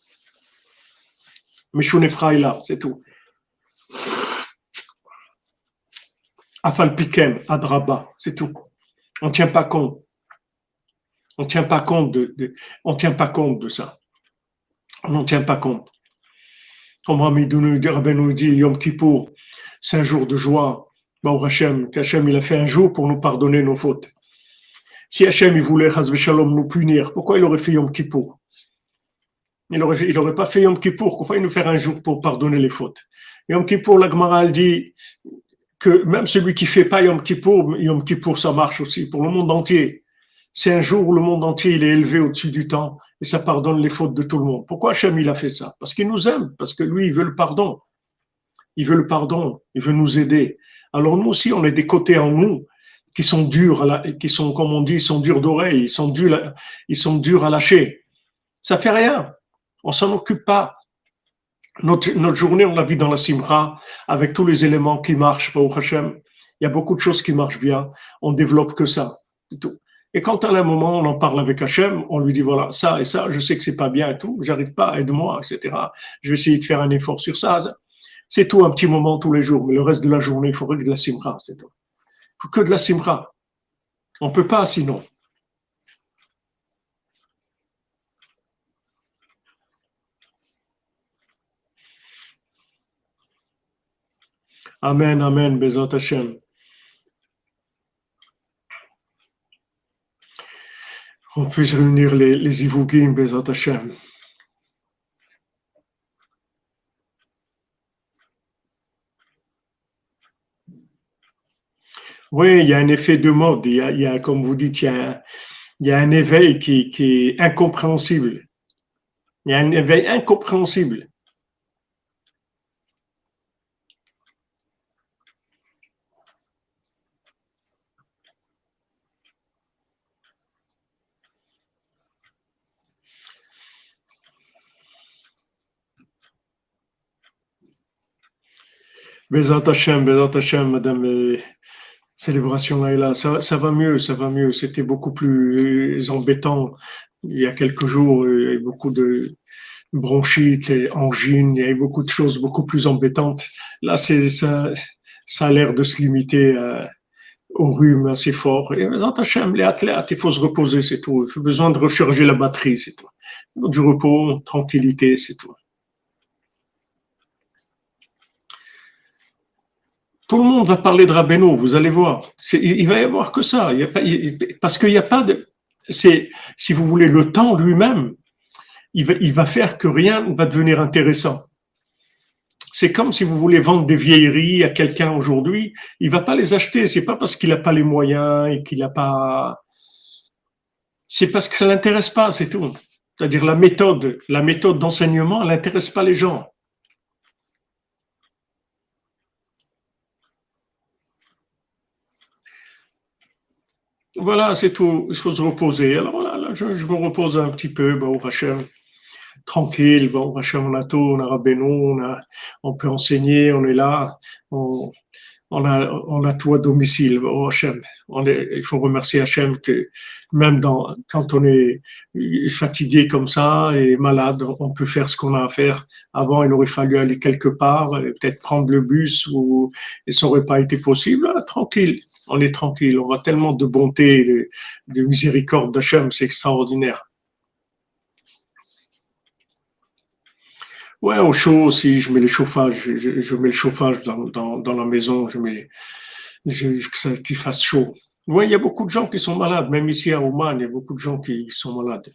[SPEAKER 1] Meshun est là, c'est tout. Afalpikem, Adraba, c'est tout. On ne tient pas compte. On tient pas compte de, de on tient pas compte de ça. On n'en tient pas compte. Comme Rabbeinu nous dit, Yom Kippour, c'est un jour de joie. Baou qu'Hachem il a fait un jour pour nous pardonner nos fautes. Si Hachem il voulait Shalom nous punir, pourquoi il aurait fait Yom Kippour? Il n'aurait il pas fait Yom Kippour, pourquoi il nous faire un jour pour pardonner les fautes? Yom Kippour, la Gemara dit que même celui qui fait pas Yom Kippour, Yom Kippour ça marche aussi pour le monde entier. C'est un jour où le monde entier il est élevé au-dessus du temps et ça pardonne les fautes de tout le monde. Pourquoi Hachem il a fait ça? Parce qu'il nous aime, parce que lui il veut le pardon. Il veut le pardon, il veut nous aider. Alors nous aussi on a des côtés en nous qui sont durs, qui sont comme on dit, sont durs d'oreille, ils sont durs, ils sont durs à lâcher. Ça fait rien, on s'en occupe pas. Notre, journée, on la vit dans la simra, avec tous les éléments qui marchent, pour Hachem. Il y a beaucoup de choses qui marchent bien. On développe que ça. Tout. Et quand à un moment, on en parle avec Hachem, on lui dit voilà, ça et ça, je sais que c'est pas bien et tout, j'arrive pas, aide-moi, etc. Je vais essayer de faire un effort sur ça. C'est tout un petit moment tous les jours, mais le reste de la journée, il faudrait que de la simra, c'est tout. Il faut que de la simra. On peut pas sinon. Amen, amen, Bezat Hashem. on puisse réunir les, les Ivougim, Bezat Hashem. Oui, il y a un effet de mode. Il y a, il y a comme vous dites, il y a, un, il y a un éveil qui, qui est incompréhensible. Il y a un éveil incompréhensible. Bézat Hashem, Bézat Hashem, Madame célébration là et là. Ça, ça va mieux, ça va mieux. C'était beaucoup plus embêtant il y a quelques jours. Il y avait beaucoup de bronchites et angines. Il y avait beaucoup de choses beaucoup plus embêtantes. Là, c'est ça, ça a l'air de se limiter au rhume assez fort. Et les athlètes, il faut se reposer, c'est tout. Il faut besoin de recharger la batterie, c'est tout. Du repos, tranquillité, c'est tout. Tout le monde va parler de Rabbeinu, vous allez voir. Il va y avoir que ça. Parce qu'il n'y a pas de. C'est, si vous voulez, le temps lui-même, il va, faire que rien ne va devenir intéressant. C'est comme si vous voulez vendre des vieilleries à quelqu'un aujourd'hui, il va pas les acheter. C'est pas parce qu'il n'a pas les moyens et qu'il n'a pas. C'est parce que ça l'intéresse pas, c'est tout. C'est-à-dire la méthode, la méthode d'enseignement, elle n'intéresse pas les gens. Voilà, c'est tout. Il faut se reposer. Alors voilà, je, me repose un petit peu, bah, au Hachem, tranquille. Bon, Hachem, on a tout, on a Rabbeinu, on, a, on peut enseigner, on est là, on a, on a tout à domicile au Hachem. On est, il faut remercier Hachem que même dans, quand on est fatigué comme ça et malade, on peut faire ce qu'on a à faire. Avant, il aurait fallu aller quelque part, peut-être prendre le bus ou, et ça aurait pas été possible. Ah, tranquille, on est tranquille. On voit tellement de bonté, de, de miséricorde d'Hachem, c'est extraordinaire. Ouais, au chaud aussi, je mets le chauffage, je, mets le chauffage dans, la maison, je mets, je, qu'il fasse chaud. Oui, il y a beaucoup de gens qui sont malades, même ici à Oman, il y a beaucoup de gens qui sont malades.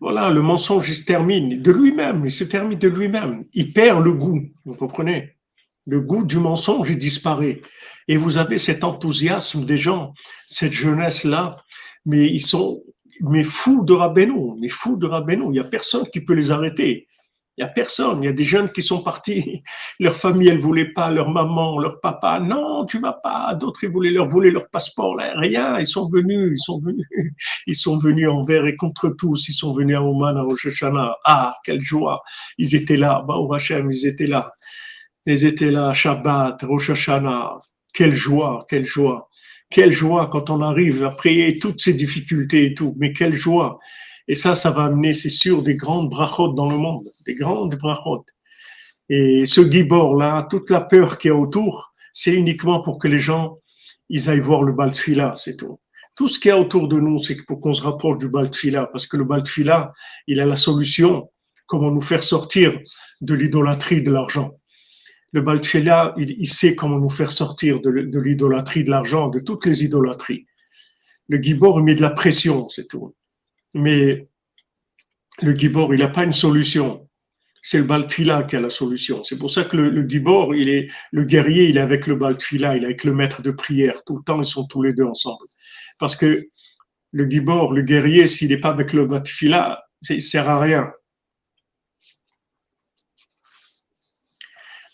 [SPEAKER 1] Voilà, le mensonge, se termine de lui-même, il se termine de lui-même. Il perd le goût, vous comprenez? Le goût du mensonge, disparaît. Et vous avez cet enthousiasme des gens, cette jeunesse-là, mais ils sont mais fous de Rabbeinu, mais fous de Rabbeinu. Il n'y a personne qui peut les arrêter. Il n'y a personne. Il y a des jeunes qui sont partis. Leur famille, elle voulait pas. Leur maman, leur papa. Non, tu vas pas. D'autres, ils voulaient leur voler leur passeport. rien. Ils sont venus. Ils sont venus. Ils sont venus envers et contre tous. Ils sont venus à Oman, à Rosh Hashanah. Ah, quelle joie. Ils étaient là. Bah, au Hachem, ils étaient là. Ils étaient là. Shabbat, Rosh Hashanah. Quelle joie, quelle joie. Quelle joie quand on arrive après toutes ces difficultés et tout, mais quelle joie. Et ça, ça va amener, c'est sûr, des grandes brachot dans le monde, des grandes brachot. Et ce gibor-là, toute la peur qu'il y a autour, c'est uniquement pour que les gens, ils aillent voir le Baltfila, c'est tout. Tout ce qu'il y a autour de nous, c'est pour qu'on se rapproche du Baltfila, parce que le Baltfila, il a la solution, comment nous faire sortir de l'idolâtrie de l'argent le Baltfila, il, sait comment nous faire sortir de, l'idolâtrie de l'argent, de toutes les idolâtries. Le Gibor, il met de la pression, c'est tout. Mais le Gibor, il n'a pas une solution. C'est le Baltfila qui a la solution. C'est pour ça que le, Gibor, il est, le guerrier, il est avec le Baltfila, il est avec le maître de prière. Tout le temps, ils sont tous les deux ensemble. Parce que le Gibor, le guerrier, s'il n'est pas avec le Baltfila, il sert à rien.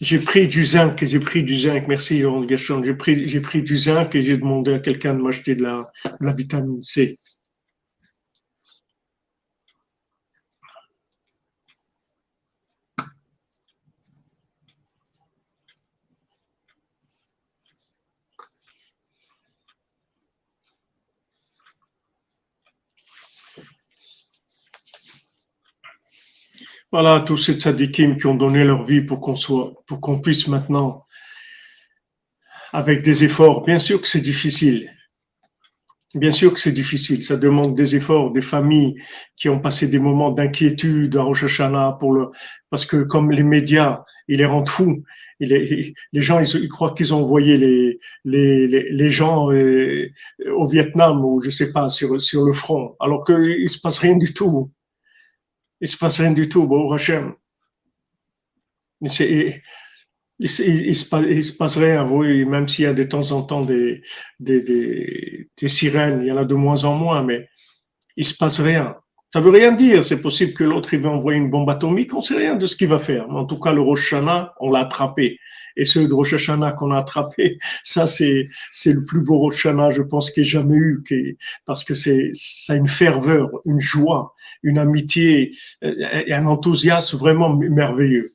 [SPEAKER 1] J'ai pris du zinc, j'ai pris du zinc, merci Gachon, j'ai pris, j'ai pris du zinc et j'ai demandé à quelqu'un de m'acheter de la, de la vitamine C. Voilà, tous ces tzadikim qui ont donné leur vie pour qu'on soit, pour qu'on puisse maintenant, avec des efforts, bien sûr que c'est difficile. Bien sûr que c'est difficile. Ça demande des efforts, des familles qui ont passé des moments d'inquiétude à Rosh Hashanah pour le, parce que comme les médias, ils les rendent fous. les gens, ils, croient qu'ils ont envoyé les, les, les, gens euh, au Vietnam ou je sais pas, sur, sur le front, alors qu'il se passe rien du tout il se passe rien du tout, bon Hachem. Il, il, se passe rien, oui, même s'il y a de temps en temps des, des, des, sirènes, il y en a de moins en moins, mais il se passe rien. Ça veut rien dire. C'est possible que l'autre il va envoyer une bombe atomique. On sait rien de ce qu'il va faire. en tout cas, le Rosh Hashanah, on l'a attrapé. Et ce de Rosh Hashanah qu'on a attrapé, ça c'est c'est le plus beau Rosh Hashanah, je pense, qu'il ait jamais eu, parce que c'est ça a une ferveur, une joie, une amitié euh, et un enthousiasme vraiment merveilleux.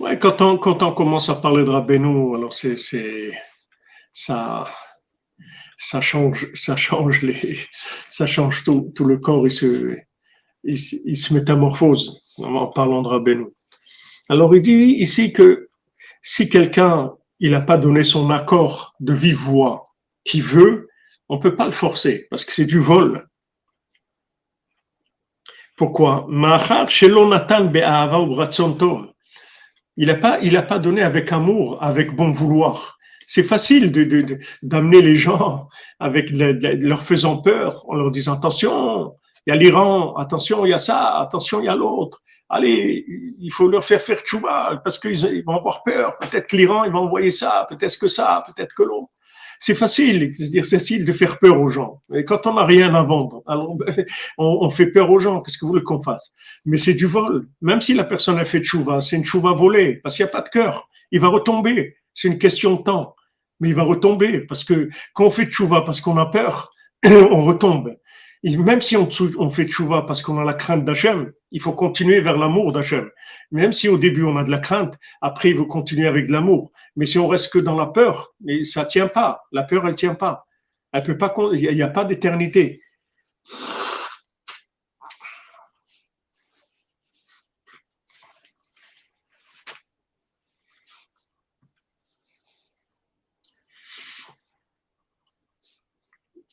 [SPEAKER 1] Ouais, quand, on, quand on commence à parler de Rabbeinu, alors c'est, ça, ça change, ça change les, ça change tout, tout le corps, il se, il, il se métamorphose en parlant de Rabbeinu. Alors il dit ici que si quelqu'un il n'a pas donné son accord de vive voix qui veut, on ne peut pas le forcer parce que c'est du vol. Pourquoi? Il n'a pas, il pas donné avec amour, avec bon vouloir. C'est facile de, d'amener les gens avec leur faisant peur, en leur disant attention, il y a l'Iran, attention, il y a ça, attention, il y a l'autre. Allez, il faut leur faire faire tchouba parce qu'ils vont avoir peur. Peut-être que l'Iran, il va envoyer ça, peut-être que ça, peut-être que l'autre. C'est facile, c'est facile de faire peur aux gens. Et quand on n'a rien à vendre, alors on, fait peur aux gens. Qu'est-ce que vous voulez qu'on fasse? Mais c'est du vol. Même si la personne a fait tchouva, c'est une tchouva volée parce qu'il n'y a pas de cœur. Il va retomber. C'est une question de temps. Mais il va retomber parce que quand on fait tchouva parce qu'on a peur, on retombe même si on, on fait tchouva parce qu'on a la crainte d'Hachem, il faut continuer vers l'amour d'Hachem. Même si au début on a de la crainte, après il faut continuer avec de l'amour. Mais si on reste que dans la peur, ça tient pas. La peur, elle tient pas. Elle peut pas. Il n'y a pas d'éternité.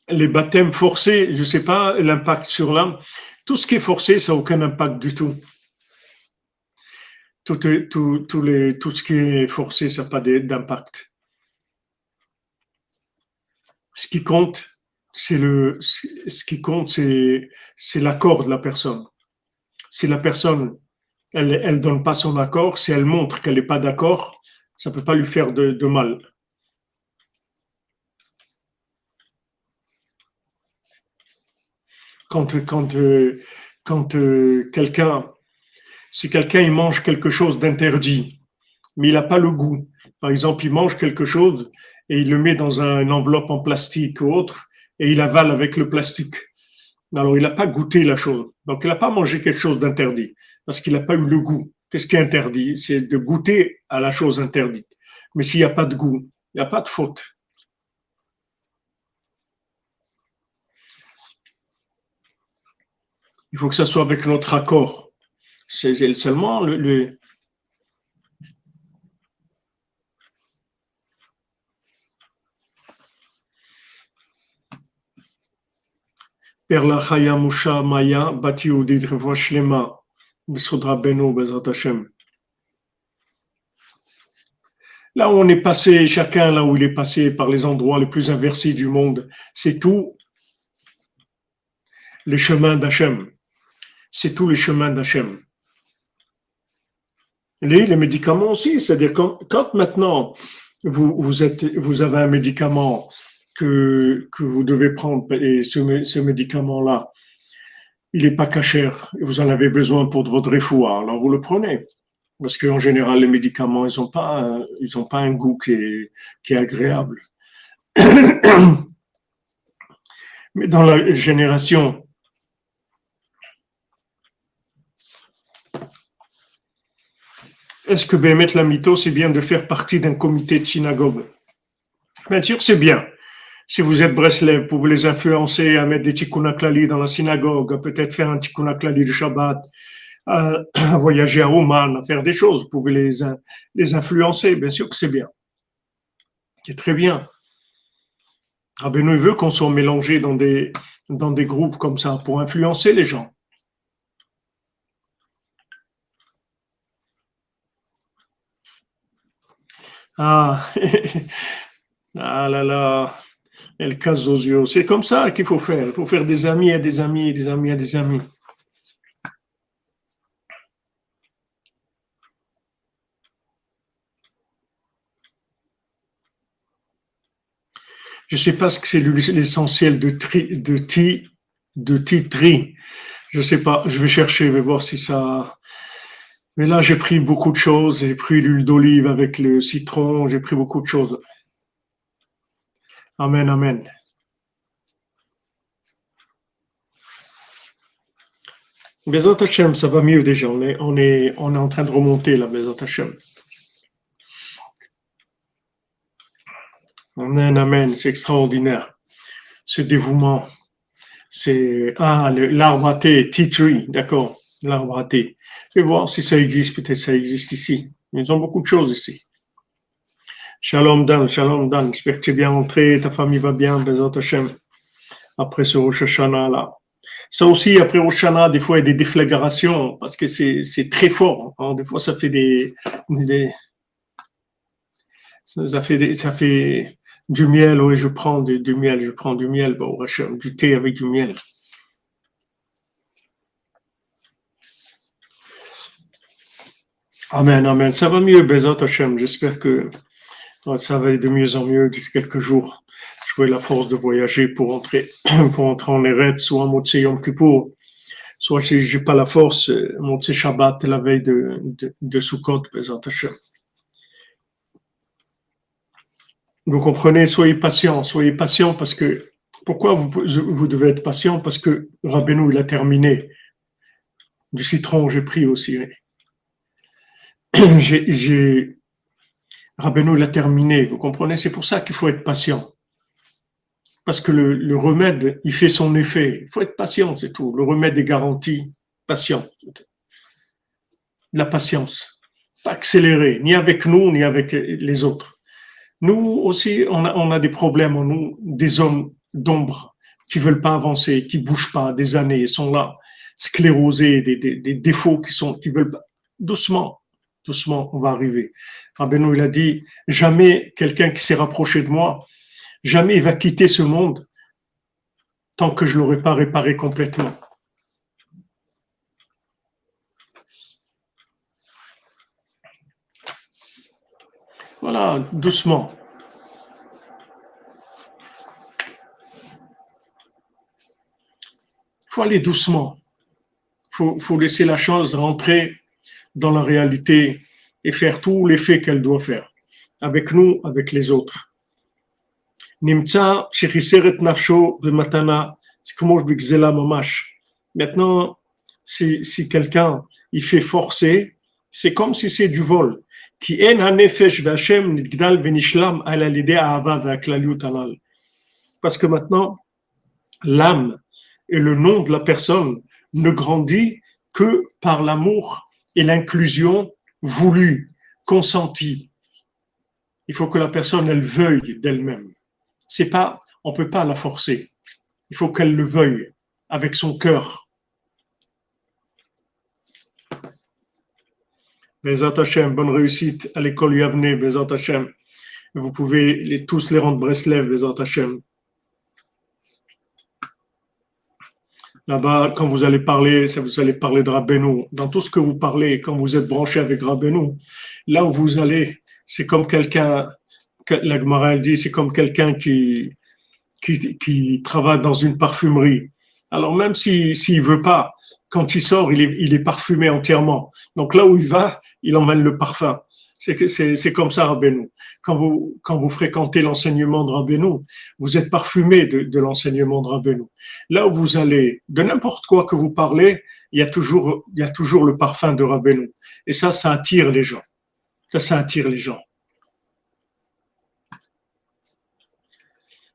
[SPEAKER 1] Les baptêmes forcés, je ne sais pas l'impact sur l'âme. Tout ce qui est forcé, ça n'a aucun impact du tout. Tout, ce qui est forcé, ça n'a pas d'impact. Ce qui compte, c'est le, ce l'accord de la personne. Si la personne, elle, elle donne pas son accord, si elle montre qu'elle n'est pas d'accord, ça peut pas lui faire de mal. Quand, quand, euh, quand euh, quelqu'un, si quelqu'un il mange quelque chose d'interdit, mais il n'a pas le goût. Par exemple, il mange quelque chose et il le met dans une enveloppe en plastique ou autre et il avale avec le plastique. Alors, il n'a pas goûté la chose. Donc, il n'a pas mangé quelque chose d'interdit parce qu'il n'a pas eu le goût. Qu'est-ce qui est interdit? C'est de goûter à la chose interdite. Mais s'il n'y a pas de goût, il n'y a pas de faute. Il faut que ça soit avec notre accord. C'est seulement le, le Là, où on est passé, chacun là où il est passé par les endroits les plus inversés du monde, c'est tout les chemins d'Hachem c'est tous les chemins d'Hachem. Les, les médicaments aussi, c'est-à-dire quand, quand, maintenant vous, vous, avez un médicament que, vous devez prendre, et ce, médicament-là, il n'est pas cachère, vous en avez besoin pour votre réfoua, alors vous le prenez. Parce qu'en général, les médicaments, ils n'ont pas un goût qui est, qui est agréable. Mais dans la génération est-ce que Bémet la mytho, c'est bien de faire partie d'un comité de synagogue? Bien sûr, c'est bien. Si vous êtes Breslev, vous pouvez les influencer à mettre des tikkun dans la synagogue, peut-être faire un tikkun du Shabbat, à, voyager à Oman, à faire des choses. Vous pouvez les, influencer, bien sûr que c'est bien. C'est très bien. Rabbeinu veut qu'on soit mélangé dans des groupes comme ça pour influencer les gens. Ah, ah là là, El Casosio. C'est comme ça qu'il faut faire. Il faut faire des amis à des amis, des amis à des amis. Je ne sais pas ce que c'est l'essentiel de tri, de ti, de titri. Je ne sais pas. Je vais chercher, je vais voir si ça. Mais là, j'ai pris beaucoup de choses. J'ai pris l'huile d'olive avec le citron. J'ai pris beaucoup de choses. Amen, amen. Bezat Hashem, ça va mieux déjà. On est, on est, on est en train de remonter là, Bezat Hashem. Amen, amen. C'est extraordinaire. Ce dévouement. C'est, ah, l'arbre à thé, tea tree, d'accord l'arbre thé. Je vais voir si ça existe, peut-être ça existe ici. Ils ont beaucoup de choses ici. Shalom Dan, Shalom Dan, j'espère que tu es bien rentré, ta famille va bien, Bezat Hashem, après ce Rosh Hashanah là. Ça aussi, après Rosh Hashanah, des fois il y a des déflagrations parce que c'est très fort. Hein. Des fois ça fait des, des ça fait ça fait du miel, oui, je prends du, miel, je prends du miel, bon, du thé avec du miel. Amen, amen. Ça va mieux, Bezat Hashem. J'espère que ça va de mieux en mieux d'ici quelques jours. Je vais la force de voyager pour entrer, pour entrer en Eretz, soit en Motsé Yom Kippour, soit si j'ai pas la force, euh, monter Shabbat la veille de, de, de Sukkot, Bezat Hashem. Vous comprenez, soyez patient, soyez patient parce que, pourquoi vous, vous devez être patient? Parce que Rabbeinu, il a terminé. Du citron, j'ai pris aussi. J'ai, Rabbeinu l'a terminé, vous comprenez? C'est pour ça qu'il faut être patient. Parce que le, remède, il fait son effet. Il faut être patient, c'est tout. Le remède est garanti. Patient. La patience. Pas accélérer, ni avec nous, ni avec les autres. Nous aussi, on a, des problèmes en nous, des hommes d'ombre qui veulent pas avancer, qui bougent pas des années, sont là, sclérosés, des défauts qui sont, qui veulent pas. Doucement, doucement, on va arriver. Rabbeinu, il a dit, jamais quelqu'un qui s'est rapproché de moi, jamais il va quitter ce monde tant que je l'aurai pas réparé complètement. Voilà, doucement. Il faut aller doucement. Il faut, faut laisser la chose rentrer dans la réalité et faire tous les faits qu'elle doit faire, avec nous, avec les autres. C'est. Maintenant, si, si quelqu'un il fait forcer, c'est comme si c'est du vol. Parce que maintenant, l'âme et le nom de la personne ne grandit que par l'amour et l'inclusion voulu, consenti. Il faut que la personne, elle veuille d'elle-même. C'est pas, on peut pas la forcer. Il faut qu'elle le veuille avec son cœur. Bezat Hashem, bonne réussite à l'école Yavne, Bezat Hashem. Vous pouvez les, tous les rendre Breslev, Bezat Hashem. Là-bas, quand vous allez parler, ça vous allez parler de Rabbeinu. Dans tout ce que vous parlez, quand vous êtes branché avec Rabbeinu, là où vous allez, c'est comme quelqu'un, la Gemara dit, c'est comme quelqu'un qui, qui, qui, travaille dans une parfumerie. Alors même s'il si, veut pas, quand il sort, il est, il est parfumé entièrement. Donc là où il va, il emmène le parfum. C'est comme ça, Rabbeinu. Quand vous, quand vous fréquentez l'enseignement de Rabbeinu, vous êtes parfumé de, de l'enseignement de Rabbeinu. Là où vous allez, de n'importe quoi que vous parlez, il y a toujours, il y a toujours le parfum de Rabbeinu. Et ça, ça attire les gens. Ça, ça attire les gens.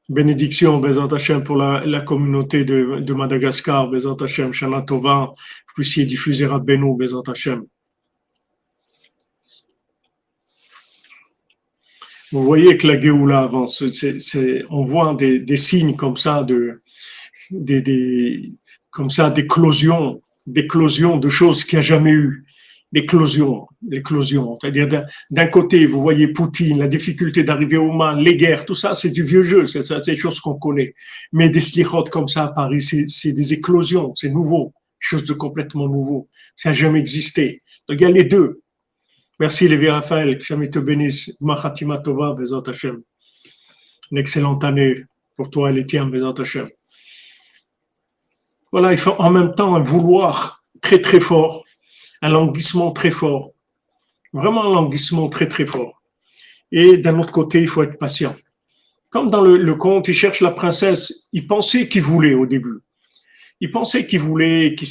[SPEAKER 1] Bénédiction, Bézant Hachem, pour la, la communauté de, de Madagascar, Bézant Hachem, Shana Tova, vous puissiez diffuser Rabbeinu, Bézant Hachem. Vous voyez que la Géoula avance. C'est, on voit des, des, signes comme ça de, des, des comme ça d'éclosion, d'éclosion de choses qu'il n'y a jamais eu. D'éclosion, l'éclosion. C'est-à-dire d'un côté, vous voyez Poutine, la difficulté d'arriver aux mains, les guerres, tout ça, c'est du vieux jeu, c'est, des choses qu'on connaît. Mais des slichotes comme ça à Paris, c'est, c'est des éclosions, c'est nouveau, chose de complètement nouveau. Ça n'a jamais existé. Donc il y a les deux. Merci Lévi Raphaël, que jamais te bénisse. Mahatima Tova, Bezat Hashem. Une excellente année pour toi et les tiens, Bezat Hashem. Voilà, il faut en même temps un vouloir très très fort, un languissement très fort. Vraiment un languissement très très fort. Et d'un autre côté, il faut être patient. Comme dans le conte, il cherche la princesse, il pensait qu'il voulait au début il pensait qu'il voulait, qu'il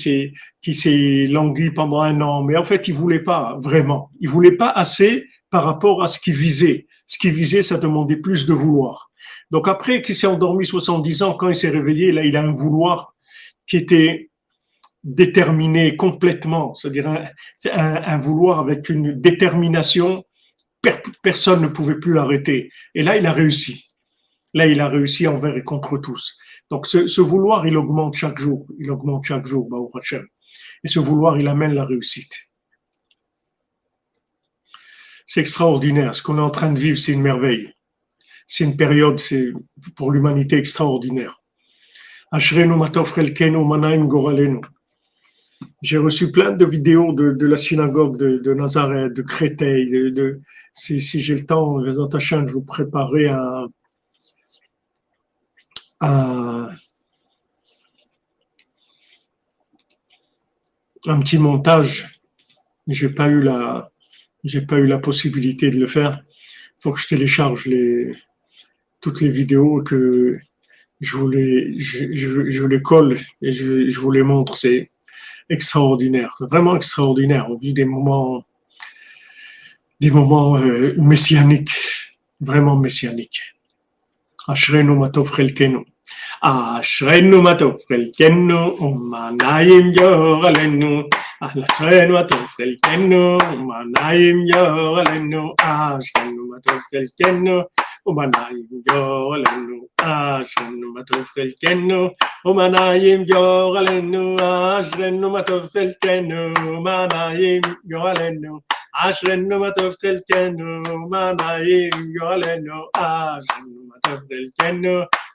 [SPEAKER 1] s'est, langui pendant un an, mais en fait, il voulait pas vraiment. Il voulait pas assez par rapport à ce qu'il visait. Ce qu'il visait, ça demandait plus de vouloir. Donc après qu'il s'est endormi 70 ans, quand il s'est réveillé, là, il a un vouloir qui était déterminé complètement, c'est-à-dire un, vouloir avec une détermination, personne ne pouvait plus l'arrêter. Et là, il a réussi. Là, il a réussi envers et contre tous. Donc ce, vouloir, il augmente chaque jour, il augmente chaque jour, Et ce vouloir, il amène la réussite. C'est extraordinaire. Ce qu'on est en train de vivre, c'est une merveille c'est une période, c'est pour l'humanité extraordinaire. J'ai reçu plein de vidéos de, la synagogue de, Nazareth, de Créteil. Si, j'ai le temps, je vous préparer un, un, un petit montage. J'ai pas eu la, j'ai pas eu la possibilité de le faire. Faut que je télécharge les, toutes les vidéos que je vous les, je, les colle et je, vous les montre. C'est extraordinaire, vraiment extraordinaire. On vit des moments, des moments euh, messianiques, vraiment messianiques. Ashrenu matov chelkenu. Ashrenu matov chelkenu. Umanayim yoralenu. Ashrenu matov chelkenu. Umanayim yoralenu. Ashrenu matov chelkenu. ומנעים גורלנו, אשרנו מה טוב חלקנו, ומנעים גורלנו, אשרנו מה טוב חלקנו, ומנעים גורלנו, אשרנו מה טוב חלקנו, ומנעים גורלנו, אשרנו מה טוב חלקנו, ומנעים גורלנו, אשרנו מה טוב חלקנו,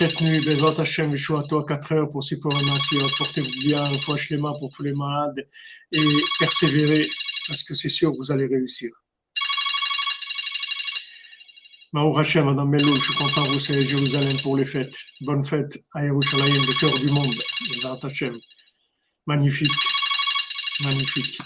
[SPEAKER 1] cette nuit, Bezat Hashem, à toi 4 heures pour Sipor Nasir, portez-vous bien, une fois mains pour tous les malades et persévérer parce que c'est sûr, vous allez réussir. Maou Hachem, Madame Melou, je suis content que vous soyez à Jérusalem pour les fêtes. Bonne fête à Yerushalayim, le cœur du monde. Magnifique. Magnifique.